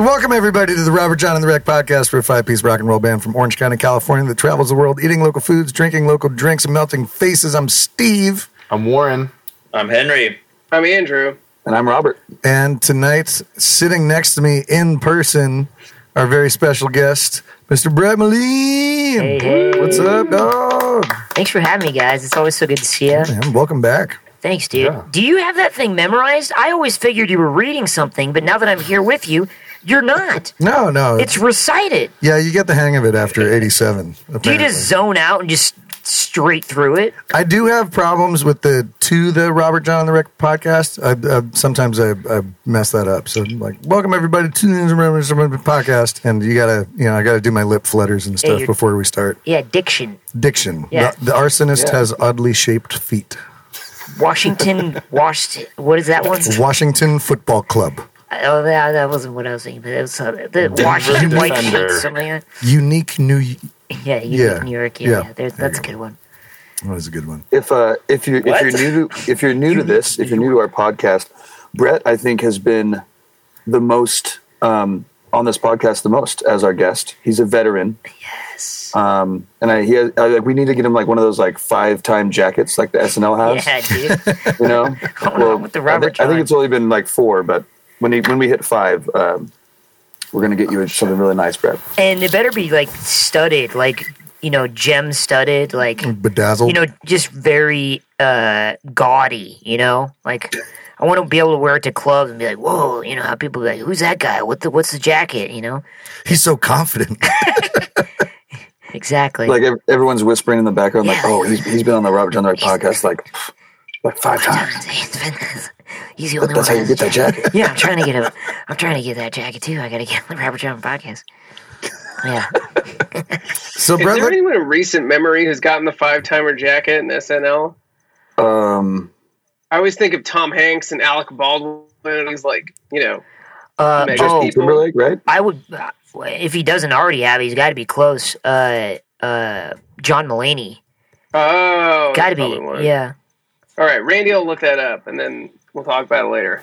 So, welcome everybody to the Robert John and the Wreck podcast. We're a five piece rock and roll band from Orange County, California that travels the world eating local foods, drinking local drinks, and melting faces. I'm Steve. I'm Warren. I'm Henry. I'm Andrew. And I'm Robert. And tonight, sitting next to me in person, our very special guest, Mr. Brett Maline. Hey, hey. What's up, dog? Thanks for having me, guys. It's always so good to see you. Man, welcome back. Thanks, dude. Yeah. Do you have that thing memorized? I always figured you were reading something, but now that I'm here with you, you're not. No, no. It's recited. yeah, you get the hang of it after 87. Do you just zone out and just straight through it? I do have problems with the to the Robert John and the Wreck podcast. I, I, sometimes I, I mess that up. So I'm like, welcome everybody to the Robert John the Wreck podcast, and you gotta, you know, I gotta do my lip flutters and stuff you're- before we start. Yeah, diction. Diction. Yeah. The, the arsonist Yeah. has oddly shaped feet. Washington washed. What is that one? Washington Football Club. Oh, that, that wasn't what I was thinking, but it was uh, the Washington White Defender. Sheets, something like Unique New. Yeah, you Yeah. New York. Yeah, Yeah. yeah. There that's a good one. That was a good one. If uh, if you if you're new to if you're new to this, if you're new to our podcast, Brett I think has been the most um, on this podcast the most as our guest. He's a veteran, Yes. um, and I he has, I, like we need to get him like one of those like five time jackets like the SNL has. yeah, dude. You know, Well, with the I, Robert thi- I think it's only been like four, but when he, when we hit five, um, we're gonna get you something really nice, Brad. And it better be like studded, like you know, gem studded, like Bedazzled. you know, just very uh gaudy. You know, like I want to be able to wear it to clubs and be like, whoa, you know, how people be like, who's that guy? What the what's the jacket? You know, He's so confident. exactly. Like ev- everyone's whispering in the background, like, Yeah. "Oh, he's he's been on the Robert John Wright podcast like like five times." He's the only That's one. how you get that jacket. Yeah, I'm trying to get a. I'm trying to get that jacket too. I got to get the Robert John podcast. Yeah. So, Is Brett, there anyone in recent memory who's gotten the five timer jacket in SNL? Um, I always think of Tom Hanks and Alec Baldwin. and He's like, you know, Uh, Mega oh, people. Timberlake, right? I would, uh, if he doesn't already have, he's got to be close. Uh, uh, John Mulaney, oh, got to be, one. yeah. All right, Randy will look that up, and then we'll talk about it later.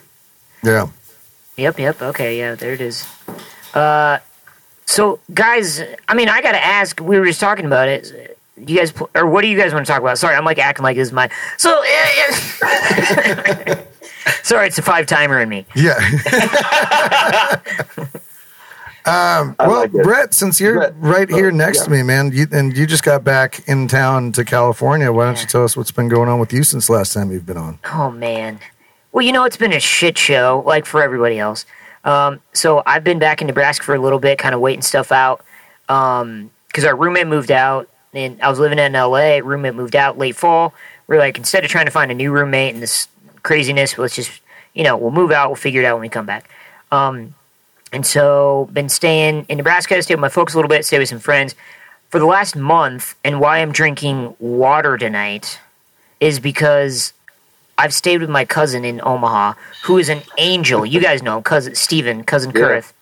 yeah. Yep, yep. Okay, yeah, there it is. Uh, so guys, I mean, I gotta ask. We were just talking about it. You guys, pl- or what do you guys want to talk about? Sorry, I'm like acting like this is my. So, uh, sorry, it's a five timer in me. Yeah. um, well, like. Brett, since you're Brett, right here oh, next yeah. to me, man, you, and you just got back in town to California, why don't you tell us what's been going on with you since last time you've been on? Oh man. Well, you know it's been a shit show, like for everybody else. Um, so I've been back in Nebraska for a little bit, kind of waiting stuff out. Um, because our roommate moved out, and I was living in LA. Roommate moved out late fall. We're like, instead of trying to find a new roommate and this craziness, let's just, you know, we'll move out. We'll figure it out when we come back. Um, and so been staying in Nebraska. Stayed with my folks a little bit. Stayed with some friends for the last month. And why I'm drinking water tonight is because I've stayed with my cousin in Omaha, who is an angel. You guys know him, cousin Steven, cousin Yeah. Kurth.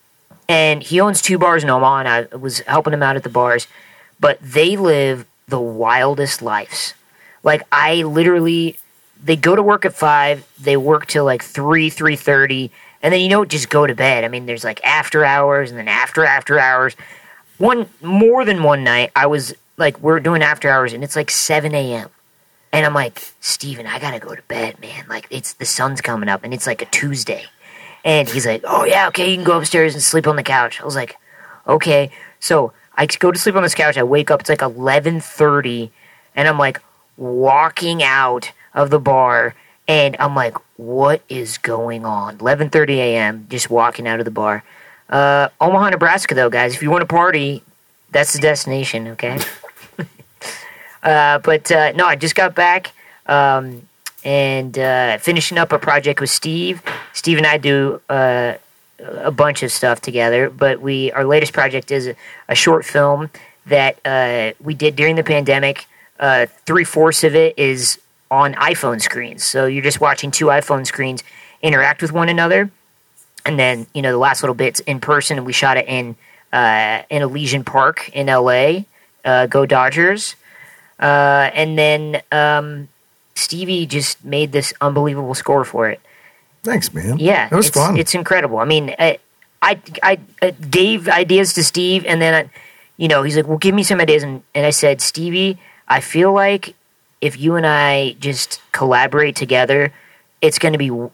And he owns two bars in Omaha, and I was helping him out at the bars. But they live the wildest lives. Like I literally, they go to work at five, they work till like three, three thirty, and then you know just go to bed. I mean, there's like after hours, and then after after hours. One more than one night, I was like, we're doing after hours, and it's like seven a.m. And I'm like, Steven, I gotta go to bed, man. Like it's the sun's coming up and it's like a Tuesday. And he's like, Oh yeah, okay, you can go upstairs and sleep on the couch. I was like, Okay. So I go to sleep on this couch, I wake up, it's like eleven thirty, and I'm like walking out of the bar and I'm like, What is going on? Eleven thirty AM, just walking out of the bar. Uh Omaha, Nebraska though, guys, if you want to party, that's the destination, okay? Uh, but uh, no, I just got back um, and uh, finishing up a project with Steve. Steve and I do uh, a bunch of stuff together, but we our latest project is a, a short film that uh, we did during the pandemic. Three fourths of it is on iPhone screens, so you're just watching two iPhone screens interact with one another, and then you know the last little bits in person. And we shot it in in Elysian Park in LA. Go Dodgers! Uh, and then um, Stevie just made this unbelievable score for it. Thanks, man. Yeah, It was it's, fun. It's incredible. I mean, I, I, I, I gave ideas to Steve, and then I, you know he's like, "Well, give me some ideas," and, and I said, "Stevie, I feel like if you and I just collaborate together, it's going to be w-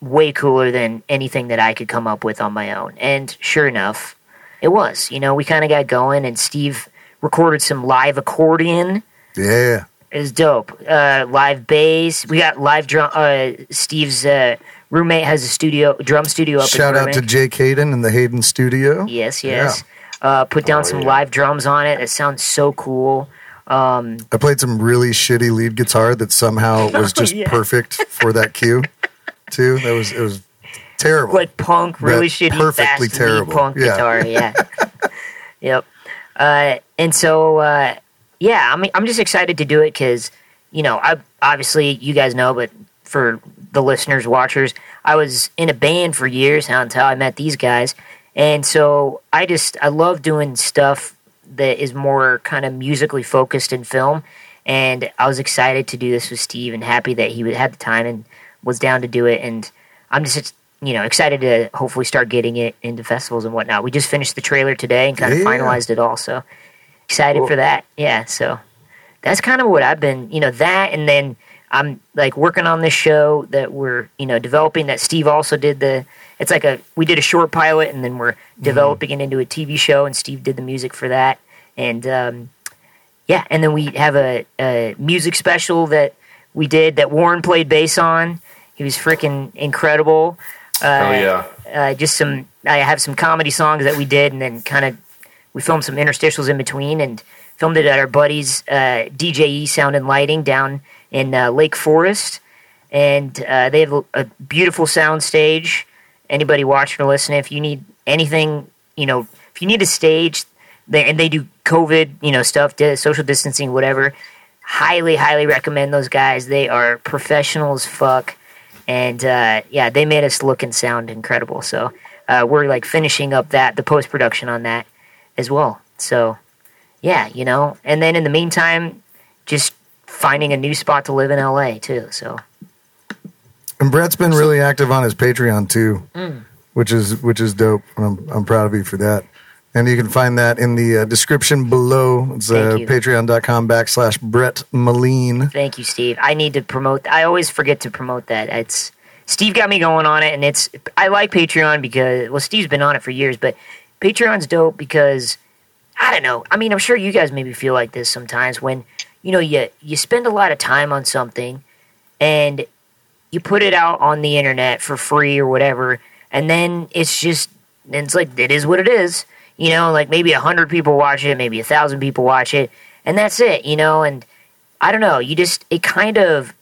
way cooler than anything that I could come up with on my own." And sure enough, it was. You know, we kind of got going, and Steve recorded some live accordion. Yeah. It was dope. Uh, live bass. We got live drum. Uh, Steve's uh, roommate has a studio, drum studio up. Shout in out to Burbank. Jake Hayden in the Hayden studio. Yes, yes. Uh, put down Oh, some yeah. live drums on it. It sounds so cool. Um, I played some really shitty lead guitar that somehow was just yeah. perfect for that cue, too. That was it was terrible. like punk, really But shitty, perfectly fast lead terrible. punk Yeah. guitar. Yeah. yep. Uh, and so, uh, yeah, I'm I'm just excited to do it because you know, I obviously you guys know, but for the listeners, watchers, I was in a band for years until I met these guys, and so I just I love doing stuff that is more kind of musically focused in film. And I was excited to do this with Steve, and happy that he would- had the time and was down to do it. And I'm just you know excited to hopefully start getting it into festivals and whatnot. We just finished the trailer today and kind of Yeah. finalized it all, so excited Cool. for that. Yeah, so that's kind of what I've been, you know, that and then I'm like working on this show that we're, you know, developing that Steve also did the it's like a we did a short pilot and then we're developing it into a TV show and Steve did the music for that. And um yeah, and then we have a, a music special that we did that Warren played bass on. He was freaking incredible. Uh, Oh yeah. uh, just some I have some comedy songs that we did, and then kind of we filmed some interstitials in between, and filmed it at our buddies uh, DJE Sound and Lighting down in uh, Lake Forest, and uh, they have a, beautiful sound stage. Anybody watching or listening, if you need anything, you know, if you need a stage, they, and they do COVID, you know, stuff, social distancing, whatever. Highly, highly recommend those guys. They are professionals, fuck and uh, yeah, they made us look and sound incredible. So uh, we're like finishing up that the post production on that as well. So yeah, you know, and then in the meantime, just finding a new spot to live in LA too. So And Brett's been really active on his Patreon too, Mm. which is which is dope. I'm I'm proud of you for that. And you can find that in the uh, description below. It's uh, patreon.com backslash Brett Maline. thank you, Steve. I need to promote. I always forget to promote that. It's Steve got me going on it, and it's I like Patreon because well, Steve's been on it for years, but Patreon's dope because I don't know. I mean, I'm sure you guys maybe feel like this sometimes when you know you you spend a lot of time on something and you put it out on the internet for free or whatever, and then it's just it's like it is what it is. You know, like maybe a hundred people watch it, maybe a thousand people watch it, and that's it. You know, and I don't know. You just it kind of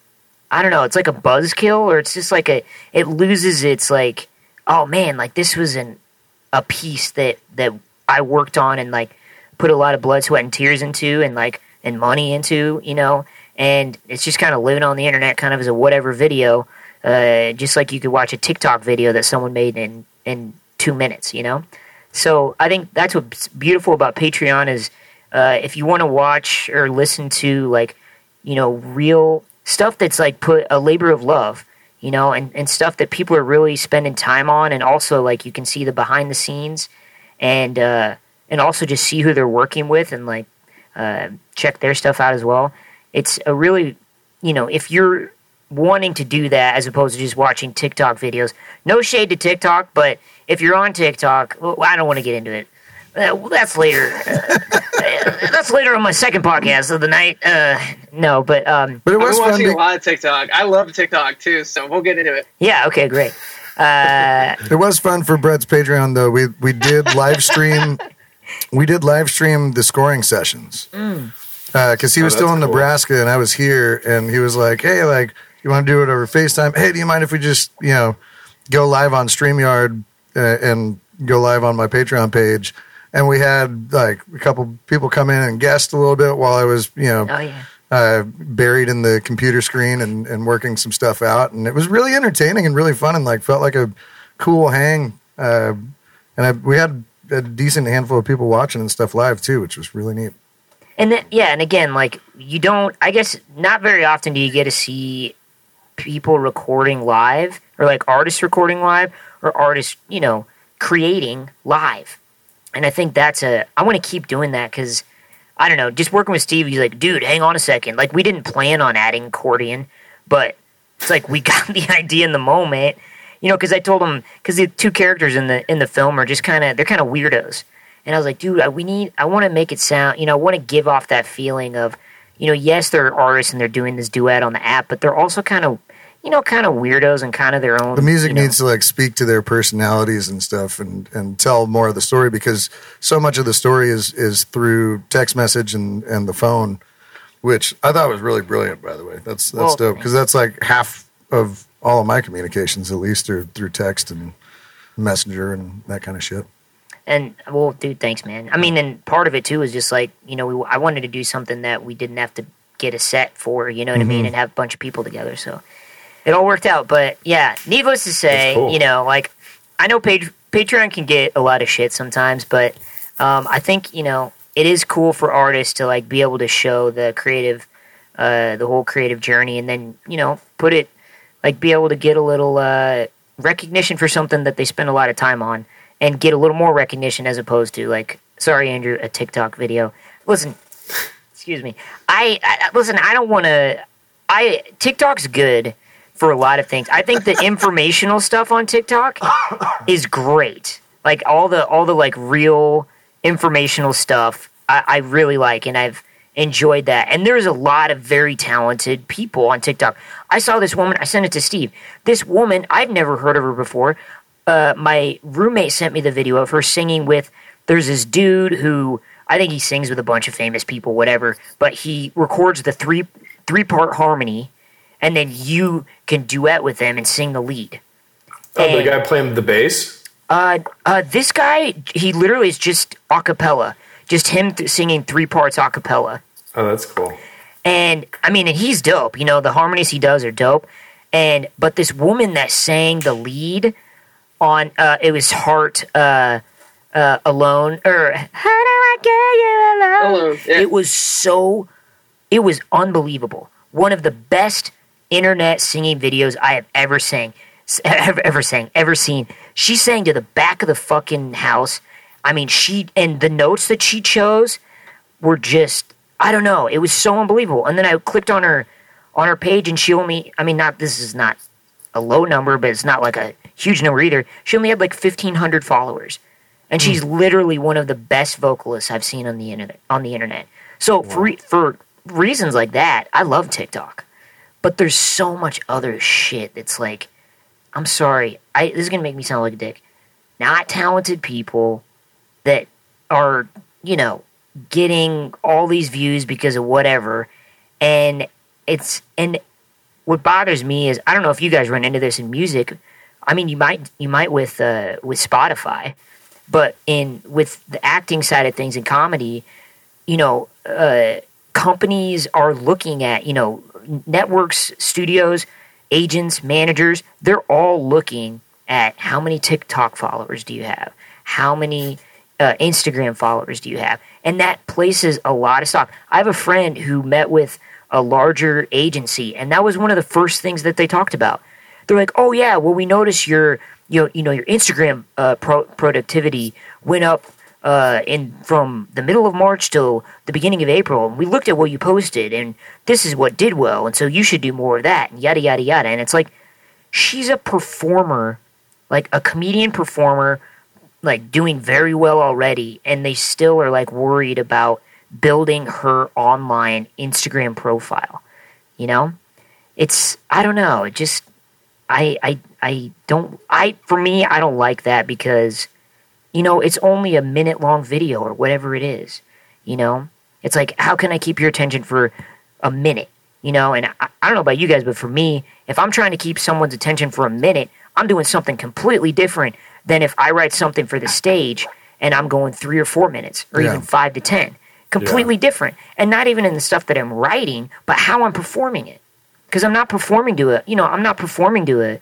I don't know. It's like a buzzkill, or it's just like a it loses its like oh man, like this was an a piece that that I worked on and like put a lot of blood, sweat, and tears into, and like and money into, you know. And it's just kind of living on the internet, kind of as a whatever video, uh, just like you could watch a TikTok video that someone made in in two minutes, you know. So I think that's what's beautiful about Patreon is uh, if you want to watch or listen to like you know real stuff that's like put a labor of love you know and, and stuff that people are really spending time on and also like you can see the behind the scenes and uh and also just see who they're working with and like uh check their stuff out as well. It's a really you know if you're wanting to do that as opposed to just watching tiktok videos no shade to tiktok but if you're on tiktok well, i don't want to get into it uh, well, that's later Uh, that's later on my second podcast of the night uh no but um But it I've was been fun. watching be- a lot of TikTok. I love TikTok too, so we'll get into it. yeah okay great uh It was fun for Brett's Patreon though. We we did live stream. we did live stream the scoring sessions because he was Oh, still in cool. Nebraska and I was here, and he was like, "Hey, like, you want to do it over Facetime? Hey, do you mind if we just you know go live on Streamyard uh, and go live on my Patreon page?" And we had like a couple people come in and guest a little bit while I was you know oh yeah uh, buried in the computer screen and, and working some stuff out. And it was really entertaining and really fun and like felt like a cool hang. Uh, and I, we had a decent handful of people watching and stuff live too, which was really neat. And then, yeah, and again, like you don't. I guess not very often do you get to see people recording live, or like artists recording live, or artists, you know, creating live. And I think that's a, I want to keep doing that because I don't know, just working with Steve, he's like, dude, hang on a second. Like, we didn't plan on adding accordion, but it's like we got the idea in the moment, you know, because I told him, because the two characters in the in the film are just kind of, they're kind of weirdos. And I was like, dude, we need, I want to make it sound, you know, I want to give off that feeling of, you know, yes, they're artists and they're doing this duet on the app, but they're also kind of, you know, kind of weirdos and kind of their own. The music you know- needs to like speak to their personalities and stuff, and and tell more of the story because so much of the story is is through text message and and the phone, which I thought was really brilliant. By the way, that's that's Well, dope because that's like half of all of my communications, at least, are through text and messenger and that kind of shit. And well, dude, thanks, man. I mean, and part of it too is just like you know, we, I wanted to do something that we didn't have to get a set for, you know what I mean, mm-hmm. and have a bunch of people together. So it all worked out. But yeah, needless to say, cool. you know, like I know Page, Patreon can get a lot of shit sometimes, but um, I think you know it is cool for artists to like be able to show the creative, uh, the whole creative journey, and then you know put it like be able to get a little uh, recognition for something that they spend a lot of time on and get a little more recognition as opposed to like sorry andrew a tiktok video listen excuse me i, I listen i don't want to i tiktok's good for a lot of things. I think the informational stuff on tiktok is great. Like all the all the like real informational stuff I, I really like and i've enjoyed that. And there's a lot of very talented people on tiktok. I saw this woman i sent it to steve. This woman i've never heard of her before. Uh, my roommate sent me the video of her singing with there's this dude who i think he sings with a bunch of famous people whatever but he records the three three part harmony and then you can duet with them and sing the lead Oh, the And- guy playing the bass. uh, uh, this guy, he literally is just a cappella, just him th- singing three parts a cappella. Oh, that's cool. And I mean, and he's dope. You know, the harmonies he does are dope. And but this woman that sang the lead on, uh, it was Heart uh, uh, Alone, or How do I get you alone? Alone, yeah. It was so, it was unbelievable. One of the best internet singing videos I have ever sang, s- ever, ever sang, ever seen. She sang to the back of the fucking house. I mean, she and the notes that she chose were just I don't know. It was so unbelievable. And then I clicked on her on her page, and she only I mean, not this is not a low number, but it's not like a huge number either. She only had like fifteen hundred followers, and hmm. she's literally one of the best vocalists I've seen on the internet. On the internet, so for re- for reasons like that, I love TikTok. But there's so much other shit that's like, I'm sorry, I this is gonna make me sound like a dick. Not talented people that are you know getting all these views because of whatever and it's and what bothers me is i don't know if you guys run into this in music i mean you might you might with uh with spotify but in with the acting side of things in comedy you know uh companies are looking at you know networks studios agents managers they're all looking at how many tiktok followers do you have how many uh, Instagram followers do you have? And that places a lot of stock. I have a friend who met with a larger agency, and that was one of the first things that they talked about. They're like, "Oh yeah, well we noticed your you know, you know your Instagram uh, pro- productivity went up uh, in from the middle of March till the beginning of April, and we looked at what you posted, and this is what did well, and so you should do more of that, and yada yada yada." And it's like, she's a performer, like a comedian performer like doing very well already and they still are like worried about building her online Instagram profile. You know? It's I don't know, it just I I I don't I for me I don't like that because you know, it's only a minute long video or whatever it is. You know? It's like how can I keep your attention for a minute? You know, and I, I don't know about you guys, but for me, if I'm trying to keep someone's attention for a minute, I'm doing something completely different than if I write something for the stage and I'm going three or four minutes or Yeah. even five to ten. Completely different. And not even in the stuff that I'm writing, but how I'm performing it. Because I'm not performing to a, you know, I'm not performing to a,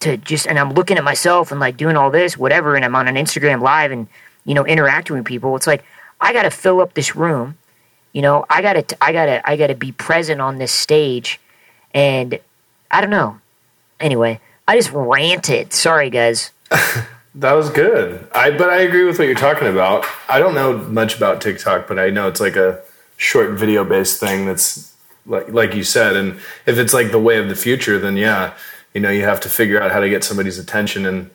to just, and I'm looking at myself and like doing all this, whatever, and I'm on an Instagram live and, you know, interacting with people. It's like, I got to fill up this room. You know, I got to, I got to, I got to be present on this stage. And I don't know. Anyway, I just ranted. Sorry, guys. That was good. I but I agree with what you're talking about. I don't know much about TikTok, but I know it's like a short video based thing that's like like you said. And if it's like the way of the future, then yeah, you know, you have to figure out how to get somebody's attention in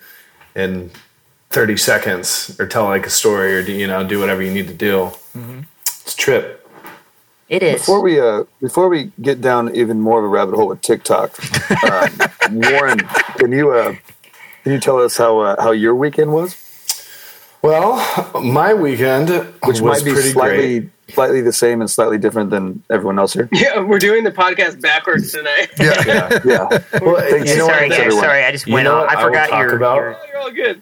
in 30 seconds or tell like a story or do, you know do whatever you need to do. It's a trip. It is. Before we uh, before we get down even more of a rabbit hole with TikTok, um, Warren, can you uh, can you tell us how uh, how your weekend was? Well, my weekend Which was might be pretty slightly great. Slightly the same and slightly different than everyone else here. Yeah, we're doing the podcast backwards tonight. Yeah. Yeah. Yeah, Well, Thanks. you know sorry, what? guys. everyone. Sorry, I just You went know on. I I forgot your, about? your- Oh, you're all good.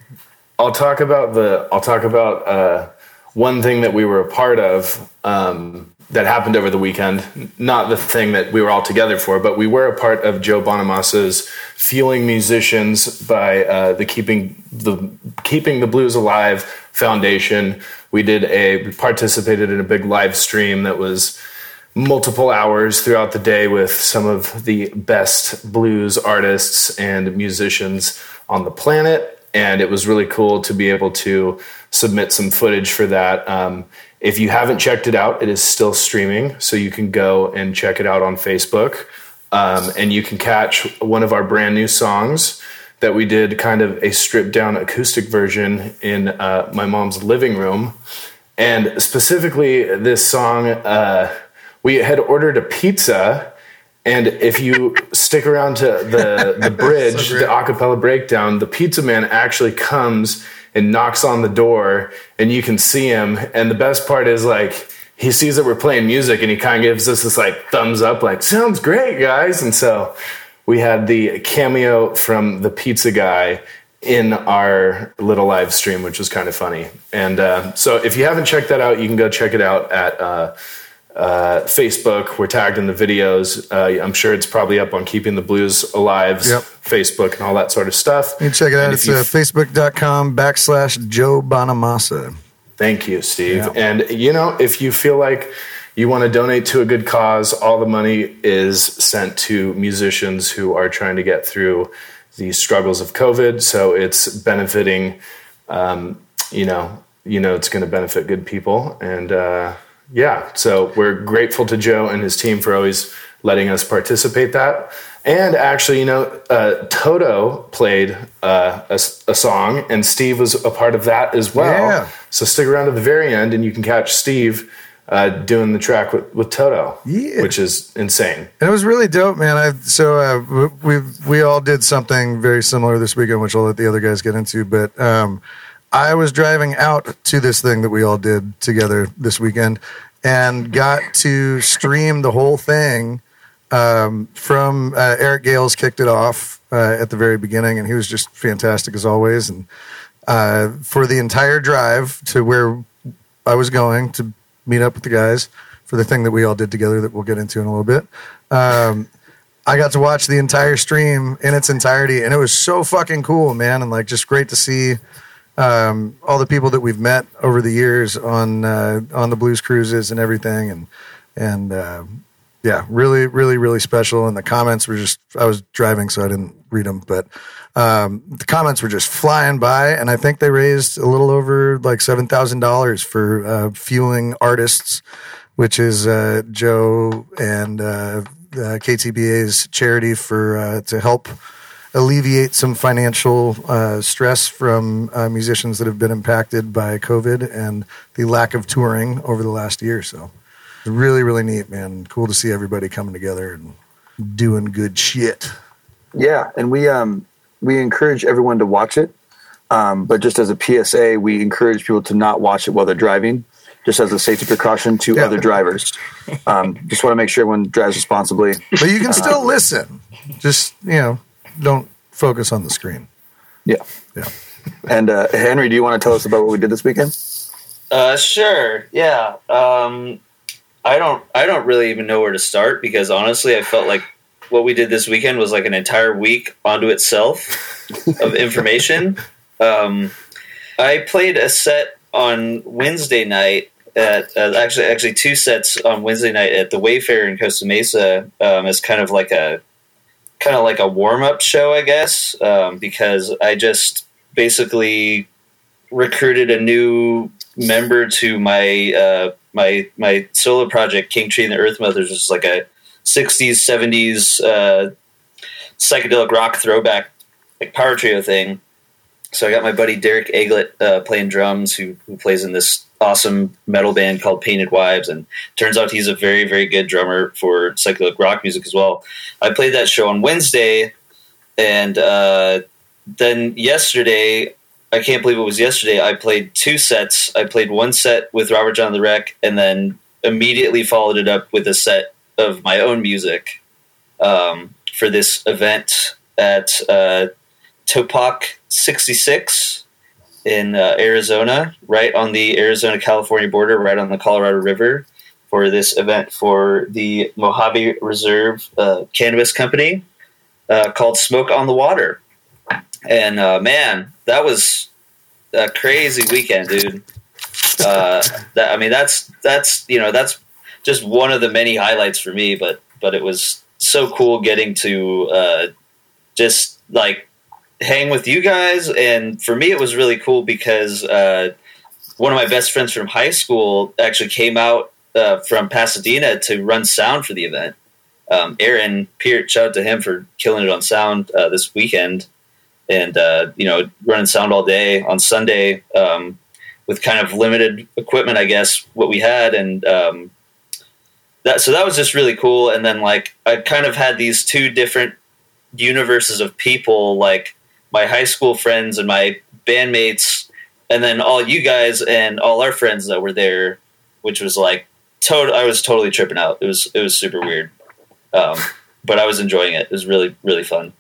I'll talk about the. I'll talk about uh, one thing that we were a part of um, that happened over the weekend. Not the thing that we were all together for, but we were a part of Joe Bonamassa's "Fueling Musicians" by uh, the Keeping the Keeping the Blues Alive Foundation. We did a we participated in a big live stream that was multiple hours throughout the day with some of the best blues artists and musicians on the planet. And it was really cool to be able to submit some footage for that. Um, if you haven't checked it out, it is still streaming. So you can go and check it out on Facebook. Um, and you can catch one of our brand new songs that we did kind of a stripped down acoustic version in uh, my mom's living room. And specifically, this song, uh, we had ordered a pizza. And if you stick around to the, the bridge, great. the acapella breakdown, the pizza man actually comes and knocks on the door, and you can see him. And the best part is like, he sees that we're playing music and he kind of gives us this like thumbs up, like, sounds great, guys. And so we had the cameo from the pizza guy in our little live stream, which was kind of funny. And uh, so if you haven't checked that out, you can go check it out at uh, uh, Facebook. We're tagged in the videos. Uh, I'm sure it's probably up on Keeping the Blues Alive's Yep. Facebook and all that sort of stuff. You can check it out. And It's uh, facebook.com backslash Joe Bonamassa. Thank you, Steve. Yeah. And you know, if you feel like you want to donate to a good cause, all the money is sent to musicians who are trying to get through the struggles of COVID. So it's benefiting, um, you know, you know, it's going to benefit good people. And uh, yeah, so we're grateful to Joe and his team for always letting us participate that. And actually, you know, uh, Toto played uh, a, a song, and Steve was a part of that as well. Yeah. So stick around to the very end, and you can catch Steve uh, doing the track with, with Toto, Yeah. which is insane. And it was really dope, man. I so uh, we we all did something very similar this weekend, which I'll let the other guys get into. But um, I was driving out to this thing that we all did together this weekend, and got to stream the whole thing um, from uh, Eric Gales. Kicked it off uh, at the very beginning, and he was just fantastic as always. And uh, for the entire drive to where I was going to meet up with the guys for the thing that we all did together that we'll get into in a little bit. Um, I got to watch the entire stream in its entirety, and it was so fucking cool, man, and like just great to see um, all the people that we've met over the years on uh, on the blues cruises and everything, and and uh, yeah, really, really, really special. And the comments were just I was driving, so I didn't read them, but um, the comments were just flying by, and I think they raised a little over like seven thousand dollars for uh, fueling artists, which is uh, Joe and uh, KTBA's charity for uh, to help alleviate some financial uh, stress from uh, musicians that have been impacted by COVID and the lack of touring over the last year. So really, really neat, man. Cool to see everybody coming together and doing good shit. Yeah, and we um we encourage everyone to watch it. Um, but just as a PSA, we encourage people to not watch it while they're driving, just as a safety precaution to Yeah. other drivers. Um, just want to make sure everyone drives responsibly. But you can still listen. Just, you know, don't focus on the screen. Yeah. Yeah. And uh, Henry, do you want to tell us about what we did this weekend? Uh, sure. Yeah. Um, I don't. I don't really even know where to start because honestly, I felt like what we did this weekend was like an entire week onto itself of information. Um, I played a set on Wednesday night at uh, actually actually two sets on Wednesday night at the Wayfarer in Costa Mesa um, as kind of like a kind of like a warm up show, I guess, um, because I just basically recruited a new member to my uh, my my solo project, King Tree and the Earth Mothers, which is like a '60s, '70s uh, psychedelic rock throwback like power trio thing. So I got my buddy Derek Aglet uh, playing drums, who who plays in this awesome metal band called Painted Wives, and turns out he's a very very good drummer for psychedelic rock music as well. I played that show on Wednesday, and uh, then yesterday, I can't believe it was yesterday. I played two sets. I played one set with Robert John the Wreck, and then immediately followed it up with a set of my own music um, for this event at uh, Topock 66 in uh, Arizona, right on the Arizona California border, right on the Colorado River, for this event for the Mojave Reserve uh, Cannabis Company uh, called Smoke on the Water. And uh, man, that was a crazy weekend, dude. Uh, that I mean, that's that's you know that's just one of the many highlights for me. But but it was so cool getting to uh, just like hang with you guys, and for me, it was really cool because uh, one of my best friends from high school actually came out uh, from Pasadena to run sound for the event. Um, Aaron Peart, shout out to him for killing it on sound uh, this weekend, and uh, you know running sound all day on Sunday um, with kind of limited equipment, I guess what we had, and um, that so that was just really cool. And then like I kind of had these two different universes of people, like my high school friends and my bandmates, and then all you guys and all our friends that were there, which was like total. I was totally tripping out. It was it was super weird, um, but I was enjoying it. It was really really fun.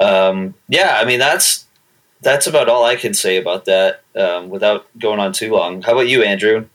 Um, yeah, I mean that's that's about all I can say about that um, without going on too long. How about you, Andrew?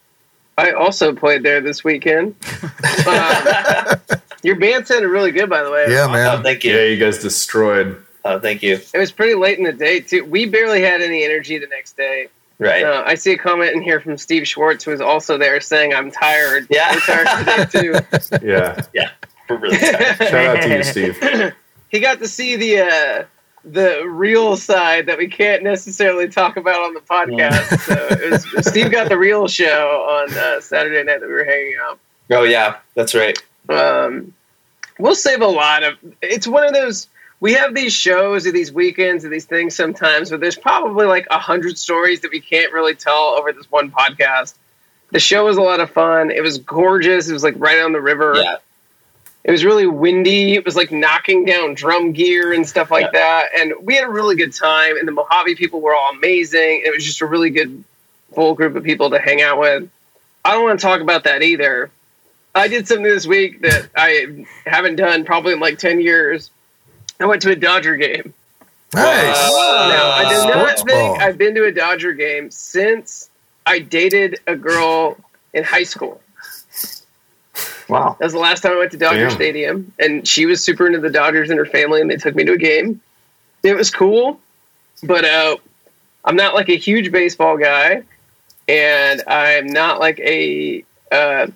I also played there this weekend. um, your band sounded really good, by the way. Yeah, Oh, man. thank you. Yeah, you guys destroyed. Oh, thank you. It was pretty late in the day too. We barely had any energy the next day. Right. Uh, I see a comment in here from Steve Schwartz, who was also there, saying, "I'm tired. Yeah. We're tired today too." Yeah, yeah. We're really tired. Shout out to you, Steve. he got to see the uh, the real side that we can't necessarily talk about on the podcast. so it was, Steve got the real show on uh, Saturday night that we were hanging out. oh yeah, that's right. Um, we'll save a lot of. It's one of those. We have these shows or these weekends or these things sometimes, but there's probably like a hundred stories that we can't really tell over this one podcast. The show was a lot of fun. It was gorgeous. It was like right on the river. Yeah. It was really windy. It was like knocking down drum gear and stuff like that. And we had a really good time. And the Mojave people were all amazing. It was just a really good, full group of people to hang out with. I don't want to talk about that either. I did something this week that I haven't done probably in like 10 years. I went to a Dodger game. Nice. Uh, now, I do not Sports think ball. I've been to a Dodger game since I dated a girl in high school. Wow. That was the last time I went to Dodger Damn. Stadium, and she was super into the Dodgers and her family, and they took me to a game. It was cool, but uh, I'm not like a huge baseball guy, and I'm not like a. Uh,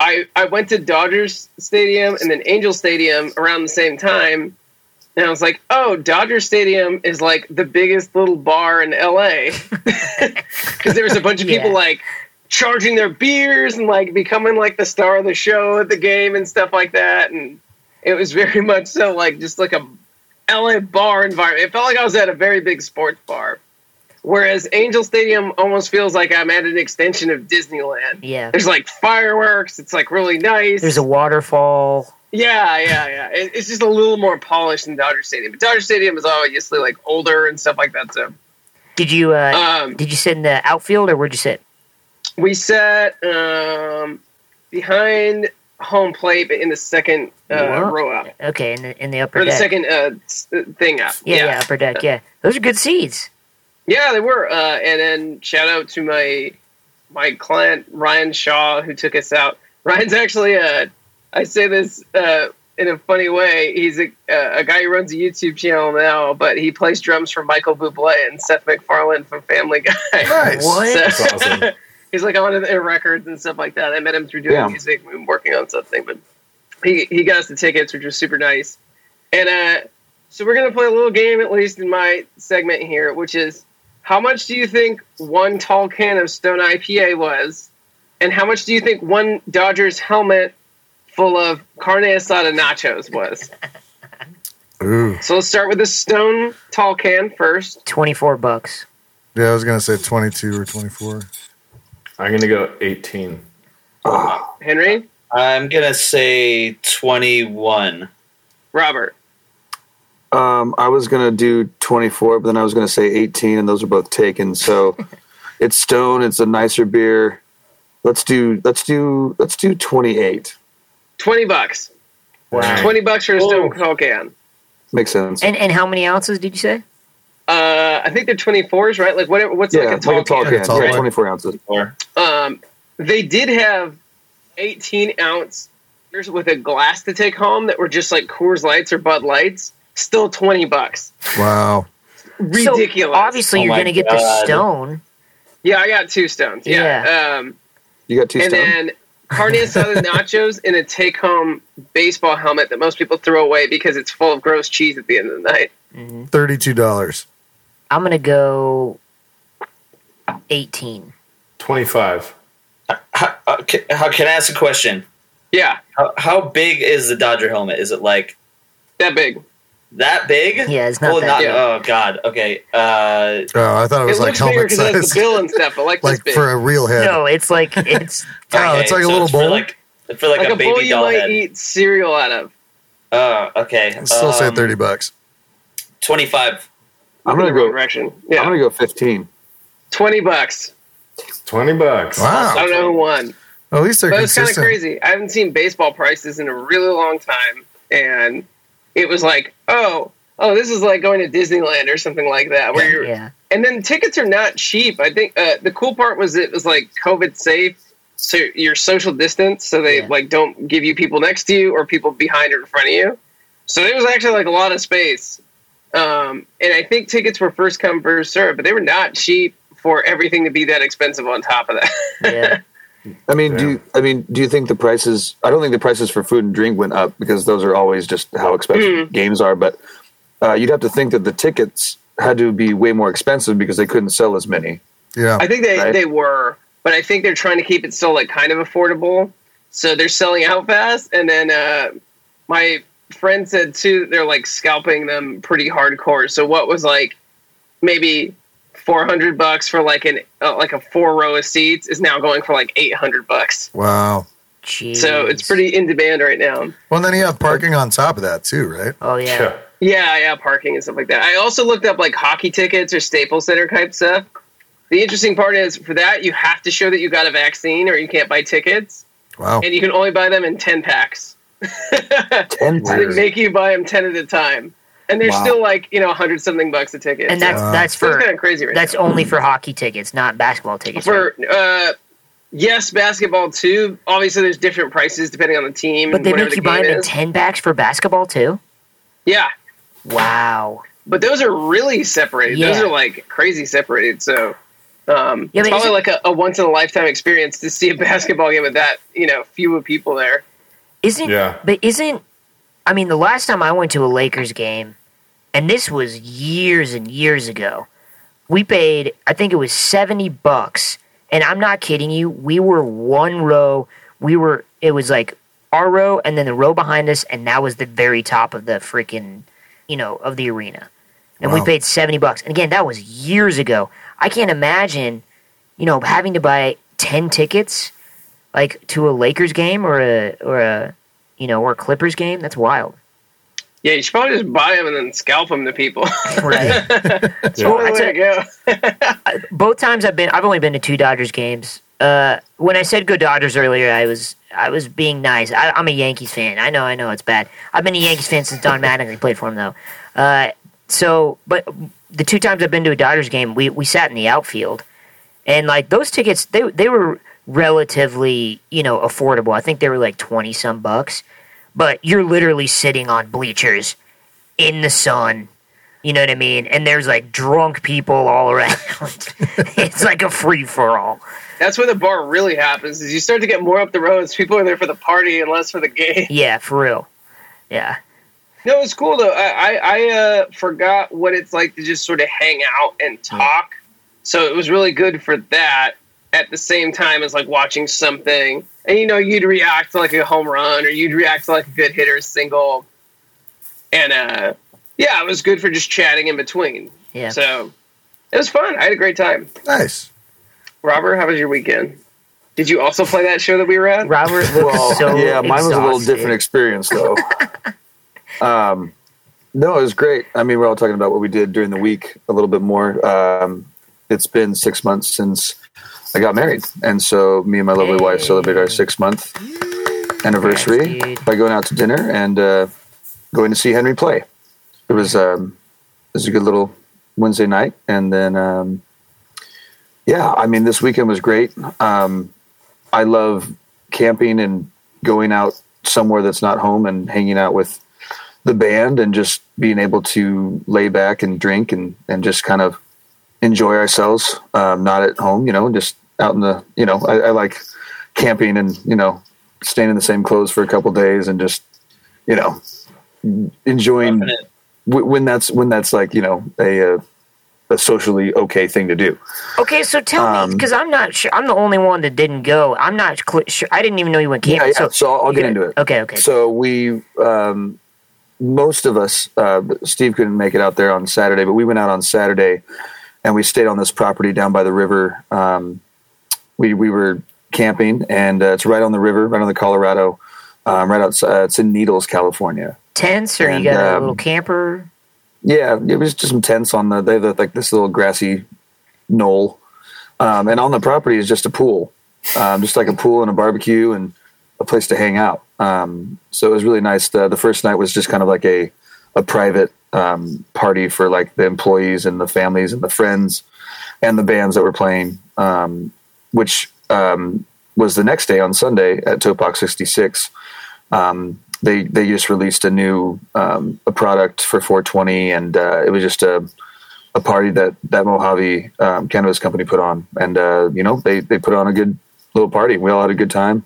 I I went to Dodgers Stadium and then Angel Stadium around the same time, and I was like, oh, Dodger Stadium is like the biggest little bar in LA, because there was a bunch of people Yeah. like charging their beers and like becoming like the star of the show at the game and stuff like that. And it was very much so like just like a LA bar environment. It felt like I was at a very big sports bar. Whereas Angel Stadium almost feels like I'm at an extension of Disneyland. Yeah. There's like fireworks. It's like really nice. There's a waterfall. yeah, yeah, yeah. It, it's just a little more polished than Dodger Stadium. But Dodger Stadium is obviously like older and stuff like that. So Did you uh, um, did you sit in the outfield or where'd you sit? We sat um, behind home plate, but in the second uh, What? row out. Okay, in the in the upper or the deck. second uh, thing up. yeah, yeah, upper deck. Yeah, those are good seats. Yeah, they were. Uh, and then shout out to my my client Ryan Shaw who took us out. Ryan's actually uh, I say this uh, in a funny way. He's a, uh, a guy who runs a YouTube channel now, but he plays drums for Michael Bublé and Seth MacFarlane from Family Guy. Nice. What? So- That's awesome. he's like on their records and stuff like that. I met him through doing Yeah. music. We've been working on something, but he he got us the tickets, which was super nice. And uh, so we're gonna play a little game, at least in my segment here, which is how much do you think one tall can of Stone IPA was? And how much do you think one Dodgers helmet full of carne asada nachos was? Ooh. So let's start with the Stone tall can first. 24 bucks. Yeah, I was gonna say twenty-two or twenty-four. I'm gonna go 18. Henry, I'm gonna say 21. Robert, Um, I was gonna do 24, but then I was gonna say 18, and those are both taken. So it's Stone. It's a nicer beer. Let's do let's do let's do 28. 20 bucks. Wow. 20 bucks for a Stone tall can. Makes sense. And and how many ounces did you say? Uh, I think they're 24s, right? Like what, what's yeah, like a tall, like a tall can? can. Tall yeah, 24 ounces. Um, they did have 18 ounce beers with a glass to take home that were just like Coors Lights or Bud Lights. Still 20 bucks. Wow. Ridiculous. So obviously, Oh you're going to get the stone. yeah, I got two stones. Yeah. Um, You got two and Stone. then carne asada nachos in a take home baseball helmet that most people throw away because it's full of gross cheese at the end of the night. Thirty-two dollars. I'm going to go 18. 25. how, uh, can, how can I ask a question? Yeah, How, how big is the Dodger helmet? Is it like that big. that big? Yeah, it's not Well, that not, big. Oh God. Okay. Uh, Oh, I thought it It was like looks bigger helmet because it size, the bill and stuff, but like, this like big. for a real head. No, it's like, it's. Oh, it's like a little for bowl? like for like, like, a, a, bowl baby you doll might head. eat cereal out of. Oh, okay. I'd still say Um, thirty bucks. Twenty-five. I'm gonna go. direction. I'm gonna go 15. 20 bucks. 20 bucks. Wow. I don't know who won. Well, at least they're But it's kind of crazy. I haven't seen baseball prices in a really long time, and it was like, oh, oh, this is like going to Disneyland or something like that. Where you're, Yeah. and then tickets are not cheap. I think uh, the cool part was it was like COVID safe, so you're social distance, so they Yeah. like don't give you people next to you or people behind or in front of you. So it was actually like a lot of space, um, and I think tickets were first come first served, but they were not cheap for everything to be that expensive on top of that. Yeah. I mean, do you, I mean, do you think the prices? I don't think the prices for food and drink went up because those are always just how expensive games are. But uh, you'd have to think that the tickets had to be way more expensive because they couldn't sell as many. Yeah. I think they, Right. they were, but I think they're trying to keep it still like kind of affordable. So they're selling out fast. And then uh, my friend said too, they're like scalping them pretty hardcore. So what was like maybe 400 bucks for like an uh, like a four row of seats is now going for like 800 bucks. Wow. Jeez. So it's pretty in demand right now. Well, then you have parking on top of that too, right? Oh, yeah. Yeah. Yeah, yeah, parking and stuff like that. I also looked up like hockey tickets or Staples Center type stuff. The interesting part is for that you have to show that you got a vaccine or you can't buy tickets. Wow. and you can only buy them in 10 packs. Ten So they make you buy them 10 at a time. And they're Wow. still like, you know, 100 something bucks a ticket. And that's Wow. that's so for kind of crazy right that's now. only for hockey tickets, not basketball tickets. right? For, uh, yes, basketball too. Obviously, there's different prices depending on the team. But they whatever make you the buy them in ten packs for basketball too. Yeah. Wow. But those are really separated. Those are like crazy separated. So, um, Yeah, it's probably isn't- like a, a once in a lifetime experience to see a basketball game with that, you know, few of people there. Isn't Yeah. but isn't I mean the last time I went to a Lakers game, and this was years and years ago, we paid I think it was seventy bucks, and I'm not kidding you. We were one row. We were it was like our row, and then the row behind us, and that was the very top of the freaking you know of the arena, and we paid seventy bucks. And again, that was years ago. I can't imagine, you know, having to buy ten tickets like to a Lakers game or a or a you know or a Clippers game. That's wild, Yeah, you should probably just buy them and then scalp them to people. right? That's Yeah. the way to go. Both times I've been, I've only been to two Dodgers games. Uh, when I said go Dodgers earlier, I was I was being nice. I, I'm a Yankees fan. I know, I know, it's bad. I've been a Yankees fan since Don Mattingly played for him, though. Uh, so, but the two times I've been to a Dodgers game, we we sat in the outfield, and like those tickets, they they were relatively you know affordable. I think they were like twenty some bucks, but you're literally sitting on bleachers in the sun. You know what I mean? And there's like drunk people all around. it's like a free for all. That's where the bar really happens. Is you start to get more up the roads. People are there for the party and less for the game. Yeah, for real. Yeah. No, it's cool though. I I, I uh, forgot what it's like to just sort of hang out and talk So it was really good for that at the same time as like watching something. And you know, you'd react to like a home run or you'd react to like a good hitter single. And uh yeah, it was good for just chatting in between. Yeah. So it was fun. I had a great time. Nice. Robert, how was your weekend? Did you also play that show that we were at? Robert looked Well, so yeah, mine was a little different experience though. um, no, it was great. I mean, we're all talking about what we did during the week a little bit more. Um, it's been six months since I got married, and so me and my lovely wife Hey. celebrated our six month anniversary by going out to dinner and uh, going to see Henry play. It was um, it was a good little Wednesday night, and then um, yeah, I mean, this weekend was great. Um, I love camping and going out somewhere that's not home and hanging out with the band and just being able to lay back and drink and, and just kind of enjoy ourselves. Um, not at home, you know, just out in the, you know, I, I like camping and, you know, staying in the same clothes for a couple days and just, you know, enjoying w- when that's, when that's like, you know, a, uh, a socially okay thing to do. Okay, so tell me, Um, because I'm not sure. I'm the only one that didn't go. I'm not cl- sure. I didn't even know you went camping. yeah. So, I'll, I'll get into it. Okay, okay. So we, um, most of us, uh, Steve couldn't make it out there on Saturday, but we went out on Saturday and we stayed on this property down by the river. Um, we we were camping, and uh, it's right on the river, right on the Colorado, um, right outside. Uh, it's in Needles, California. Tents, or and, you got a um, little camper? Yeah, it was just some tents on the. They have like this little grassy knoll, um, and on the property is just a pool, um, just like a pool and a barbecue and a place to hang out. Um, so it was really nice. The, the first night was just kind of like a a private um, party for like the employees and the families and the friends and the bands that were playing, um, which um, was the next day on Sunday at Topock 66. Um, they they just released a new um, a product for 420, and uh, it was just a a party that that Mojave um, cannabis company put on, and uh, you know they they put on a good little party. We all had a good time.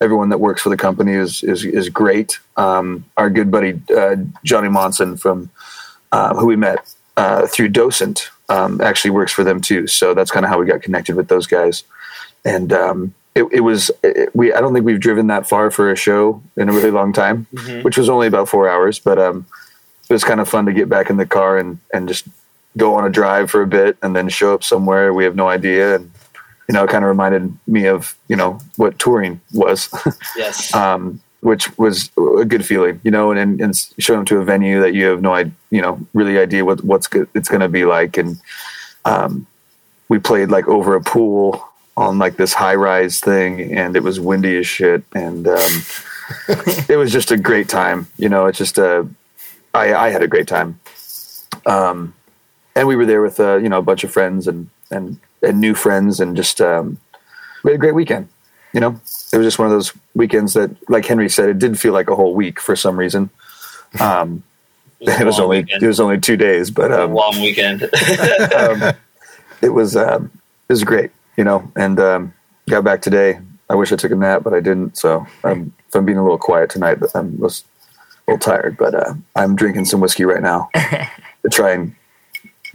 Everyone that works for the company is is is great. Um, our good buddy uh, Johnny Monson from uh, who we met uh, through Docent um, actually works for them too. So that's kind of how we got connected with those guys. And um, it, it was it, we. I don't think we've driven that far for a show in a really long time, which was only about four hours. But um, it was kind of fun to get back in the car and and just go on a drive for a bit and then show up somewhere we have no idea and you know it kind of reminded me of you know what touring was Yes. um, which was a good feeling, you know, and, and show them to a venue that you have no idea, you know, really idea what what's good, it's going to be like. And um, we played like over a pool on like this high rise thing, and it was windy as shit, and um, it was just a great time. You know, it's just a, I, I had a great time. Um, and we were there with uh, you know a bunch of friends and and and new friends, and just um, we had a great weekend. You know, it was just one of those weekends that, like Henry said, it did feel like a whole week for some reason. Um, a it was only weekend. it was only two days, but a um, long weekend. um, it was um, it was great, you know. And um, got back today. I wish I took a nap, but I didn't. So I'm, if I'm being a little quiet tonight, but I'm was a little tired. But uh, I'm drinking some whiskey right now to try and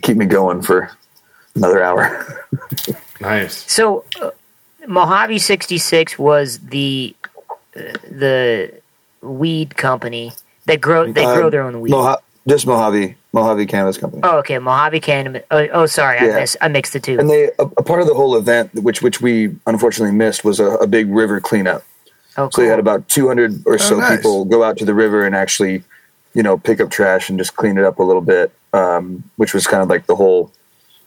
keep me going for another hour. Nice. So, uh, Mojave 66 was the uh, the weed company that grow they grow Um, their own weed. Moha- just Mojave Mojave Cannabis Company. oh, okay, Mojave Cannabis. Oh, oh sorry, I Yeah. missed I mixed the two. And they a, a part of the whole event, which which we unfortunately missed, was a, a big river cleanup. oh, So they had about 200 or so nice. people go out to the river and actually, you know, pick up trash and just clean it up a little bit, um, which was kind of like the whole,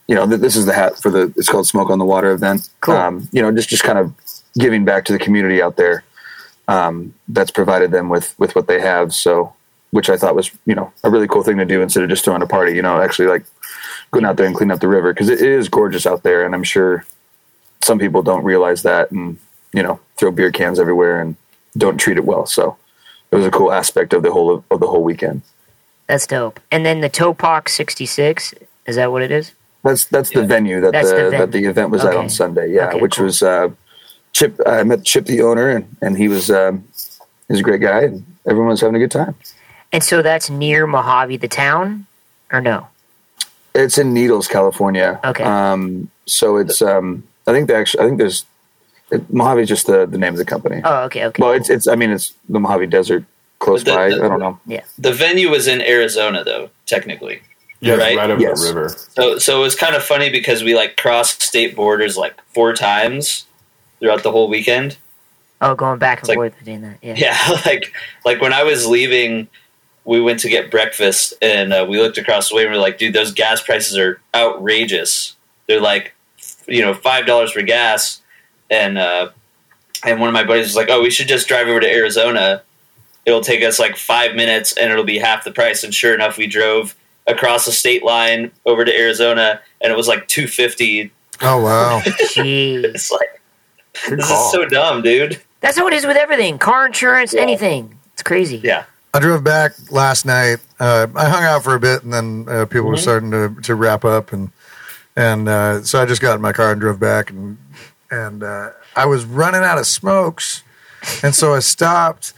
you know, th- this is the hat for the, it's called Smoke on the Water event. Cool. Um, you know, just, just kind of giving back to the community out there um, that's provided them with, with what they have. So, which I thought was, you know, a really cool thing to do instead of just throwing a party, you know, actually like going out there and clean up the river because it, it is gorgeous out there. And I'm sure some people don't realize that and, you know, throw beer cans everywhere and don't treat it well. So it was a cool aspect of the whole of the whole weekend. That's dope. And then the Topock 66, is that what it is? That's that's the Yeah. venue that That's the, the ven- that the event was at on Sunday. Yeah, Okay, which cool. was uh, Chip. I met Chip, the owner, and, and he was um, he's a great guy, and everyone was having a good time. And so that's near Mojave, the town, or no? It's in Needles, California. Okay. Um, So it's um, I think they actually I think there's it, Mojave is just the, the name of the company. Oh, okay, okay. Well, it's it's I mean it's the Mojave Desert close the- by. the- I don't know. yeah. The venue was in Arizona, though, technically. Yeah, Right? right over Yes. the river. So, so it was kind of funny because we like crossed state borders like four times throughout the whole weekend. Oh, going back and It's like- forth between that. Yeah. Yeah, like like when I was leaving, we went to get breakfast and uh, we looked across the way and we are like, dude, those gas prices are outrageous. They're like, you know, five dollars for gas, and uh, and one of my buddies was like, oh, we should just drive over to Arizona. It'll take us like five minutes and it'll be half the price. And sure enough, we drove across the state line over to Arizona, and it was like two fifty. Oh wow. It's like Good this call. is so dumb, dude. That's how it is with everything. Car insurance, anything. It's crazy. Yeah. I drove back last night. Uh, I hung out for a bit, and then uh, people were starting to, to wrap up, and and uh, so I just got in my car and drove back, and and uh, I was running out of smokes, and so I stopped,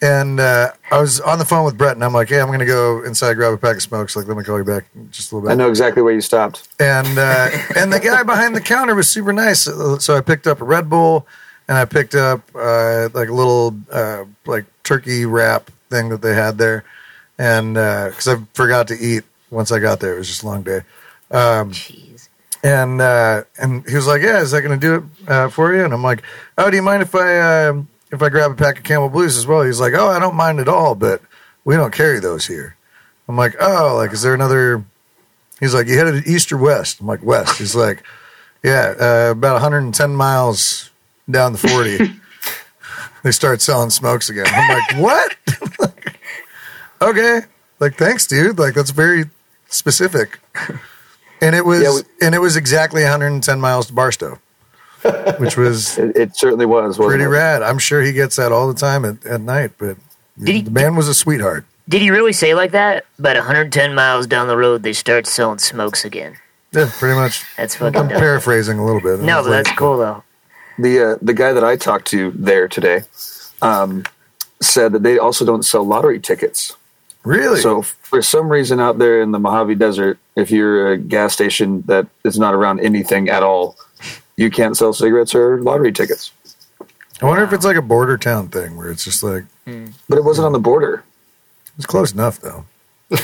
and uh, I was on the phone with Brett, and I'm like, "Hey, I'm going to go inside grab a pack of smokes. Like, let me call you back in just a little bit." I know exactly where you stopped. and uh, and the guy behind the counter was super nice. So I picked up a Red Bull, and I picked up uh, like a little uh, like turkey wrap thing that they had there, and because I forgot to eat once I got there, it was just a long day. Um, Jeez. and uh, and he was like, "Yeah, is that going to do it uh, for you?" And I'm like, "Oh, do you mind if I uh, if I grab a pack of Camel Blues as well?" He's like, "Oh, I don't mind at all, but we don't carry those here." I'm like, "Oh, like is there another?" He's like, "You headed east or west?" I'm like, "West." He's like, "Yeah, uh, about 110 miles down the 40." they start selling smokes again. I'm like, "What?" okay, like thanks, dude. Like that's very specific. And it was Yeah, we- and it was exactly 110 miles to Barstow, which was It, it certainly was. pretty it? rad. I'm sure he gets that all the time at, at night, but Did he- the man was a sweetheart. Did he really say like that? About 110 miles down the road, they start selling smokes again. Yeah, pretty much. That's fucking I'm dope. paraphrasing a little bit. No, but like, that's cool though. The uh, the guy that I talked to there today um, said that they also don't sell lottery tickets. Really? So for some reason out there in the Mojave Desert, if you're a gas station that is not around anything at all, you can't sell cigarettes or lottery tickets. I wonder if it's like a border town thing where it's just like But it wasn't on the border. it's close enough though.